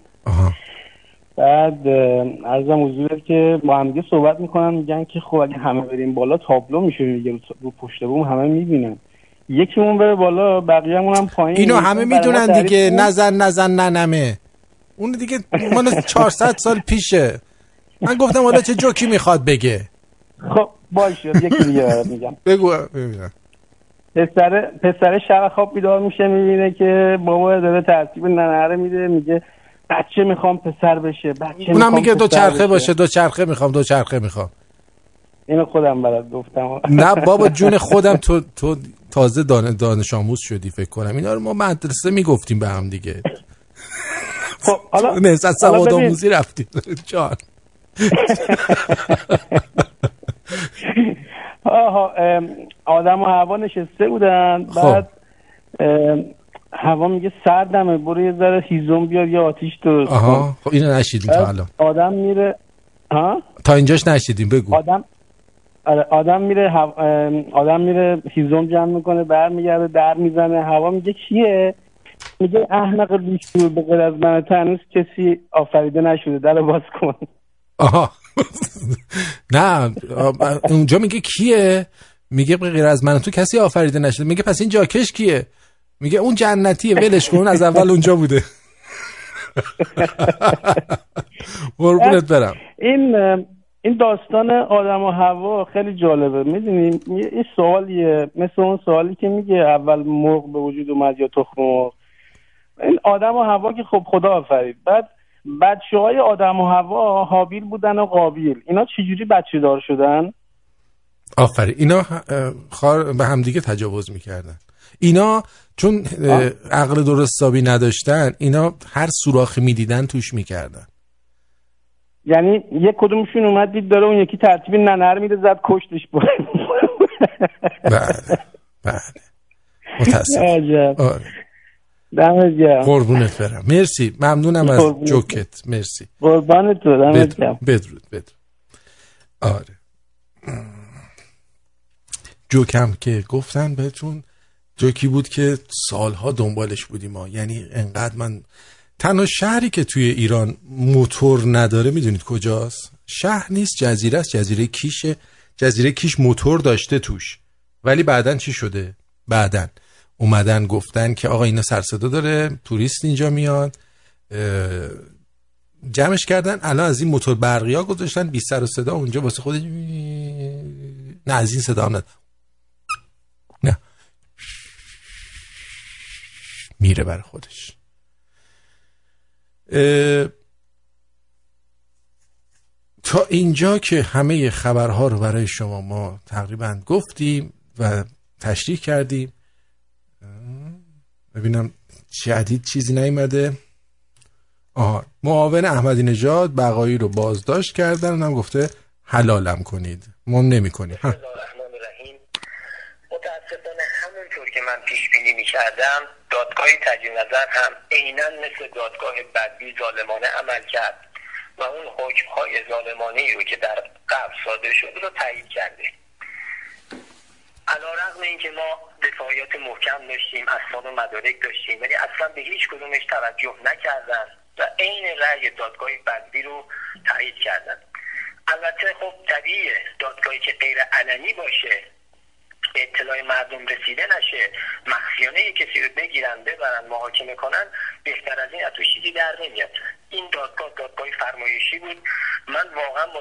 بعد اه، عرضم حضورت که با هم دیگه صحبت می‌کنن میگن که خب اگه همه بریم بالا تابلو میشه دیگه رو, پشت بوم همه می‌بینن. یکیمون بره بالا بقیه‌مون هم پایین. اینو همه می‌دونن دیگه. نزن نزن ننمه. اون دیگه مال 400 سال پیشه. من گفتم حالا چه جوکی می‌خواد بگه. خب باشه یکی دیگه میگم. بگو ببینم. پسر پسر شب خواب بیدار میشه می‌بینه که بابا داره ترتیب ننهره میده میگه بچه می‌خوام پسر بشه بچه اونم میگه دو چرخه بشه. باشه دو چرخه می‌خوام دو چرخه می‌خوام. اینو خودم برات گفتم. نه بابا جون خودم تو تو تازه دان دانش آموز شدی فکر کنم. اینا رو ما مدرسه می‌گفتیم به هم دیگه. خب حالا نهزت سواد. آموزی رفتیم. [laughs] جان. [laughs] آها آدم و هوا نشسته بودن. بعد ام، هوا میگه سردمه برو یه ذره هیزم بیار یه آتیش درست آها. خب اینو نشیدیم تا بعد الان. آدم میره ها؟ تا اینجاش نشیدیم بگو. آدم آره آدم میره هوا... آدم میره هیزم جمع می‌کنه برمیگرده در می‌زنه. هوا میگه کیه؟ میگه احمق بیشور به غیر از من تو هنوز کسی آفریده نشده. در باز کن. آها. [laughs] نه اونجا میگه کیه؟ میگه به غیر از من. تو کسی آفریده نشده. میگه پس این جاکش کیه؟ میگه اون جنتیه. ولش کن از اول اونجا بوده. [laughs] قربونت برم. این این داستان آدم و هوا خیلی جالبه. می‌دونی؟ این سوالیه. مثل اون سوالی که میگه اول مرغ به وجود اومد یا تخم مرغ. این آدم و هوا که خب خدا آفرید. بعد بچه های آدم و هوا حابیل بودن و قابیل. اینا چجوری بچه دار شدن؟ آفرین. اینا خار به همدیگه تجاوز می‌کردن. اینا چون عقل درست حسابی نداشتن اینا هر سوراخی می‌دیدن توش می‌کردن. یعنی یک کدومشون اومد دید داره اون یکی ترتیب ننر میده زد کشتش بود بله بله. [laughs] متاسف آره. دمت گرم. قربونت برم. مرسی. ممنونم از. جوکت. مرسی. قربان تو دمت گرم. بدرود. بدرود. آره. جوکم که گفتن بهتون جوکی بود که سالها دنبالش بودیم ما. یعنی انقدر من تنها شهری که توی ایران موتور نداره می‌دونید کجاست؟ شهر نیست جزیره است. جزیره کیشه. جزیره کیش موتور داشته توش. ولی بعدا چی شده؟ بعدا. اومدن گفتن که آقا اینا سرصدا داره توریست اینجا میاد. جمعش کردن. الان از این موتور برقی ها گذاشتن بی سر و صدا اونجا واسه خود نه از این صدا هم نه. میره بر خودش. تا اینجا که همه خبرها رو برای شما ما تقریبا گفتیم و تشریح کردیم. ببینم جدید چیزی نیومده. آها معاون احمدی نژاد بقایی رو بازداشت کردن هم گفته حلالم کنید. ما نمی کنیم همونطور که من پیش بینی می کردم دادگاه تجدید نظر هم عینا مثل دادگاه بدوی ظالمانه عمل کرد و اون حکم های ظالمانه رو که در قبل صادر شده رو تایید کرده. علا رقم این که ما دفاعیات محکم داشتیم اسناد و مدارک داشتیم ولی اصلا به هیچ کدومش توجه نکردن و عین رأی دادگاه بدبی رو تایید کردن. البته خب طبیعیه دادگاهی که غیر علنی باشه اطلاع مردم رسیده نشه مخفیانه کسی رو بگیرن ببرن محاکمه کنن بهتر از این تو در نمیاد. این دادگاه دادگاه فرمایشی بود. من واقعا با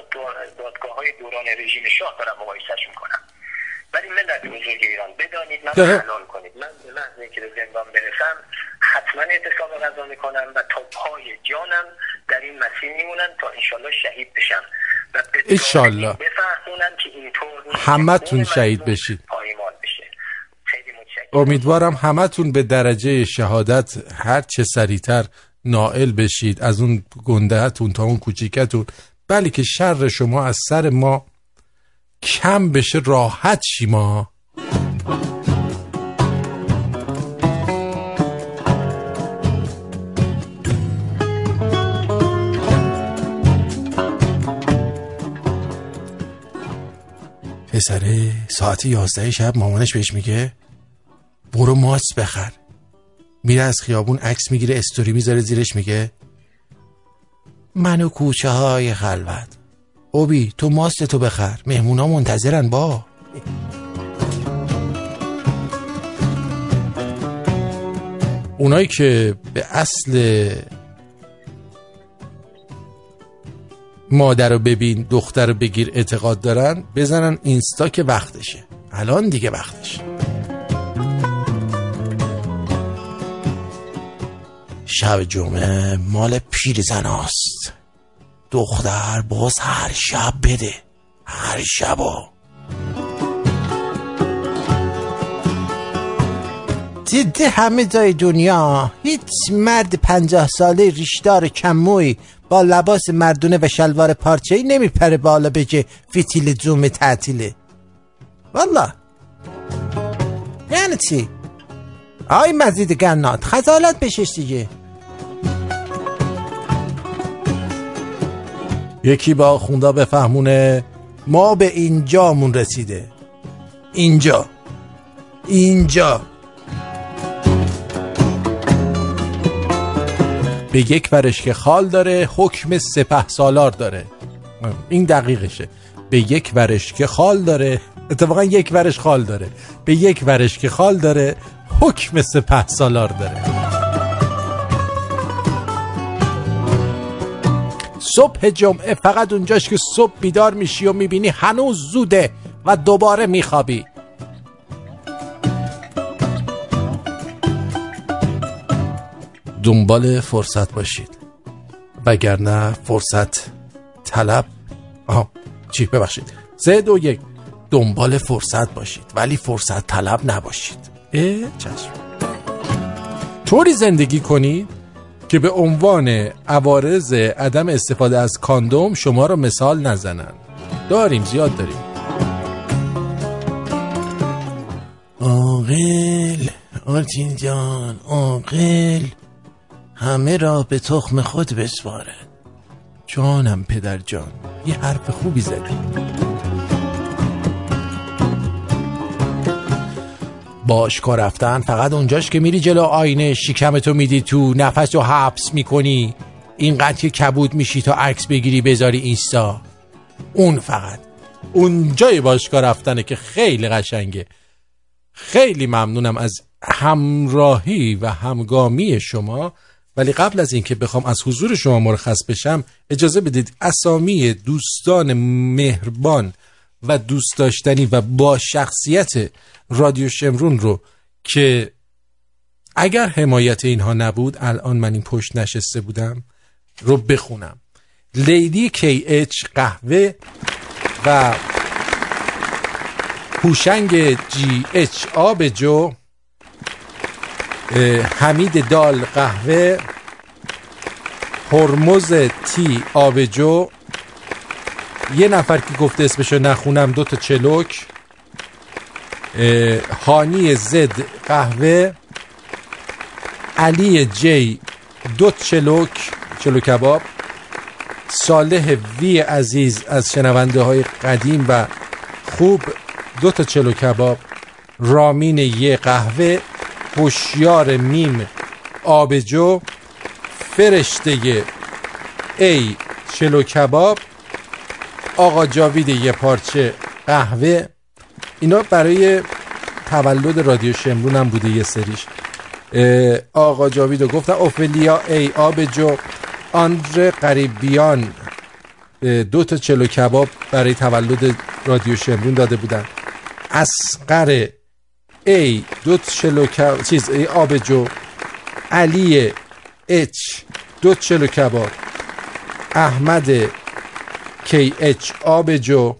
دادگاه های دوران رژیم شاه دارم مقایسش می‌کنم. ولی ملت بزرگ ایران بدانید من حلال کنید. من به محض که به زندان برسم حتما اعتصاب غذا می‌کنم و تا پای جانم در این مسیر میمونن تا انشالله شهید بشم. و انشالله. بفهمونن که اینطور همه تون شهید بشید. بشه. امیدوارم همتون به درجه شهادت هر چه سریعتر نائل بشید. از اون گندهتون تا اون کوچیکتون. بلی که شر شما از سر ما کم بشه راحت شیما پسره ساعت یازده شب مامانش بهش میگه برو ماست بخر. میره از خیابون عکس می‌گیره استوری می‌ذاره زیرش میگه منو کوچه های خلوت. اوبی تو ماست تو بخر. مهمونا منتظرن با. اونایی که به اصل مادر رو ببین دختر رو بگیر اعتقاد دارن بزنن اینستا که وقتشه. الان دیگه وقتشه. شب جمعه مال پیر زناست دختر باز هر شب بده. هر شبا. دیده همه جای دنیا هیچ مرد پنجاه ساله ریشدار کموی با لباس مردونه و شلوار پارچه ای نمیپره بالا بگه فیتیل زوم تعطیله. والا یعنی چی؟ آی مزید گنات خزالت بشش دیگه. یکی با خوندا بفهمونه ما به اینجامون رسیده. اینجا. اینجا. به یک ورش که خال داره حکم سپه سالار داره. این دقیقشه. به یک ورش که خال داره اتفاقا یک ورش خال داره. به یک ورش که خال داره حکم سپه سالار داره. صبح جمعه فقط اونجاش که صبح بیدار میشی و می‌بینی هنوز زوده و دوباره میخوابی. دنبال فرصت باشید. وگرنه فرصت طلب. آها چی؟ ببخشید. سه دو یک. دنبال فرصت باشید ولی فرصت طلب نباشید. اه چشم. طوری زندگی کنید که به عنوان عوارض عدم استفاده از کاندوم شما را مثال نزنن داریم زیاد داریم. آقل آرتین جان آقل همه را به تخم خود بسپارد جانم پدر جان یه حرف خوبی زدی. باشگاه رفتن فقط اونجاش که میری جلو آینه شکمتو میدی تو نفس رو حبس می‌کنی. اینقدر که کبود میشی تا عکس بگیری بذاری اینستا. اون فقط. اونجای باشگاه رفتنه که خیلی قشنگه. خیلی ممنونم از همراهی و همگامی شما. ولی قبل از اینکه بخوام از حضور شما مرخص بشم اجازه بدید اسامی دوستان مهربان و دوست داشتنی و با شخصیت رادیو شمرون رو که اگر حمایت اینها نبود الان من این پشت نشسته بودم رو بخونم. لیدی کی اچ قهوه و هوشنگ جی اچ آب جو حمید دال قهوه هرمز تی آبجو یه نفر که گفته اسمشو نخونم دو تا چلوک. هانی زد قهوه. علی جی دو چلوک چلو کباب. صالح وی عزیز از شنونده های قدیم و خوب دو تا چلو کباب. رامین یه قهوه. هوشیار میم آبجو. فرشته ای چلو کباب. آقا جاوید یه پارچه قهوه. اینا برای تولد رادیو شمرون هم بوده یه سریش. آقا جاوید گفتن اوفلیا ای آبجو آندر قریبیان. دو تا چلو کباب برای تولد رادیو شمرون داده بودن. اسقر ای دو چلو کباب چیز ای آبجو علی اچ دو چلو کباب. احمد اچ آبجو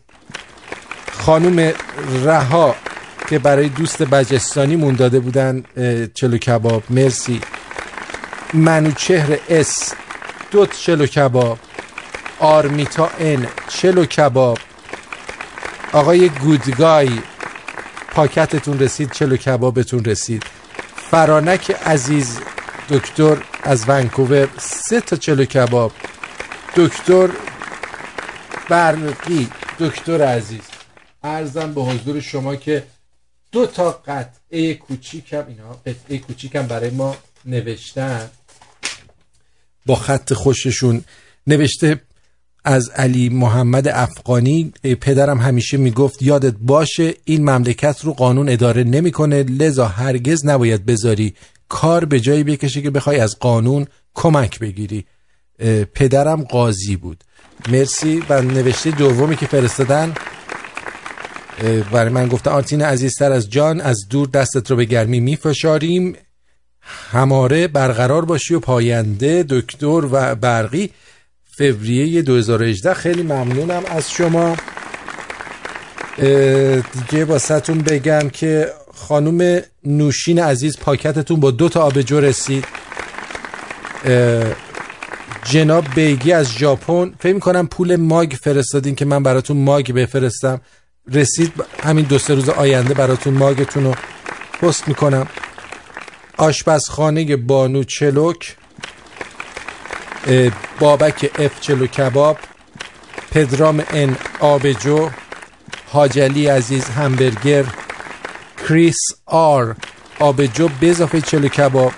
خانوم رها که برای دوست بجستانی مون داده بودن چلو کباب. مرسی. منوچهر اس دو چلو کباب. آرمیتا ان چلو کباب. آقای گودگای پاکتتون رسید چلو کبابتون رسید. فرانک عزیز دکتر از ونکوور سه تا چلو کباب. دکتر برقی دکتر عزیز. ارزم به حضور شما که دو تا قطعه کوچیکم اینا قطعه کوچیکم برای ما نوشتن. با خط خوششون نوشته از علی محمد افغانی پدرم همیشه می‌گفت یادت باشه این مملکت رو قانون اداره نمی‌کنه لذا هرگز نباید بذاری کار به جایی بکشه که بخوای از قانون کمک بگیری. پدرم قاضی بود. مرسی. و نوشته دومی که فرستادن برای من گفته آرتین عزیزتر از جان از دور دستت رو به گرمی میفشاریم. هماره برقرار باشی و پاینده دکتر و برقی. فوریه 2018 خیلی ممنونم از شما. دیگه باستون بگم که خانوم نوشین عزیز پاکتتون با دو تا آبجو رسید. جناب بیگی از ژاپن فکر کنم پول ماگ فرستادین که من براتون ماگ بفرستم. رسید همین دو سه روز آینده براتون ماگتون رو پست می‌کنم. آشپزخانه بانو چلوک بابک اف چلو کباب پدرام ان آبجو حاجلی عزیز همبرگر کریس آر آبجو به اضافه چلو کباب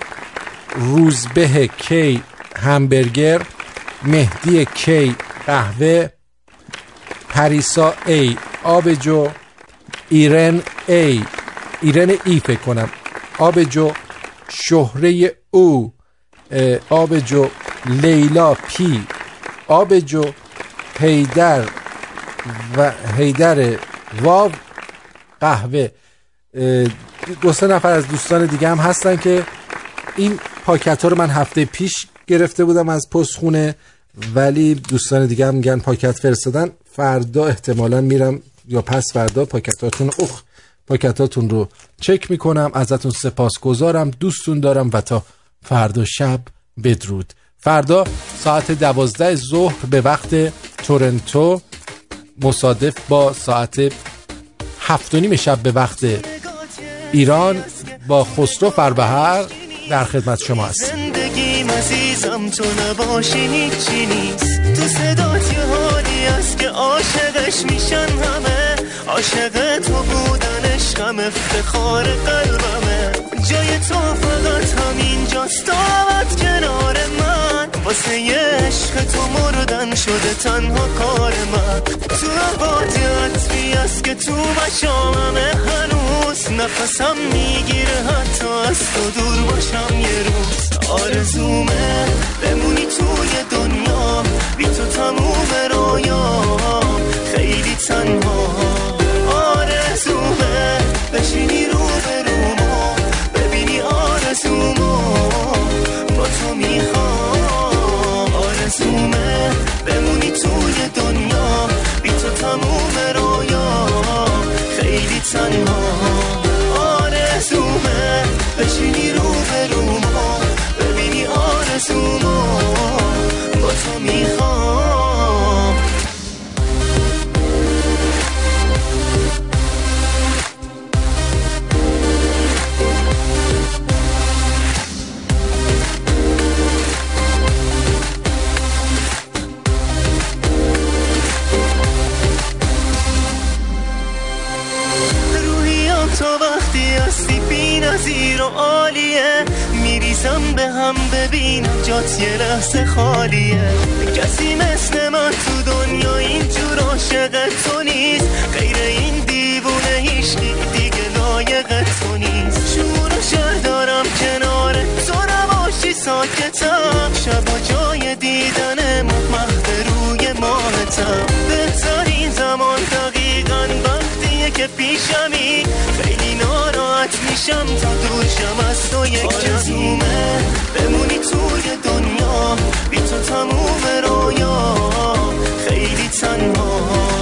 روزبه کی همبرگر مهدی کی قهوه پریسا ای آبجو ایرن ای ایرن ای فکر کنم. آبجو شهره او. آبجو لیلا پی آبجو هیدر و هیدر واو قهوه. دو سه نفر از دوستان دیگه هم هستن که این پاکت ها رو من هفته پیش گرفته بودم از پست خونه ولی دوستان دیگه هم میگن پاکت فرستادن. فردا احتمالا میرم یا پس فردا پاکتاتون اخ پاکتاتون رو چک می‌کنم ازتون سپاس گذارم دوستون دارم و تا فردا شب بدرود. فردا ساعت دوازده ظهر به وقت تورنتو مصادف با ساعت هفت و نیم شب به وقت ایران با خسرو فربهر در خدمت شما هست عزیزم تو نباشی هیچی نیست. تو صدات یه حالی است که عاشقش میشن همه؟ عاشق تو بودن عشقم افتخار قلبمه. جای تو فقط همین جاست دعوت کنار من. واسه یه عشق تو مردن شده تنها کار من تو عبادی عطری است که تو بشاممه هنوز. نفسم می‌گیره حتی از تو دور باشم یه روز. آرزومه بمونی توی دنیا. بی تو تموم رویا. خیلی تنها. آرزومه بشینی رو به ببینی آرزومو. آرزومه بمونی توی دنیا. بی تو تموم رویا. خیلی تنها. آرزومه. بشینی رو به رومو ببینی آرزومو با تو می‌خوام. نظیر و عالیه. میریزم به هم ببینم جات یه لحظه خالیه. کسی مثل من تو دنیا اینجور عاشق تو نیست. غیر این دیوونه هیشکی دیگه لایق تو نیست. شور و شر دارم کنار تو نباشی ساکتم. شب و جای دیدن مخمخت روی ماهتم. میشم تدروشم از تو یک جزومه. بمونی توی دنیا بی تو تموم رویا. خیلی تنها.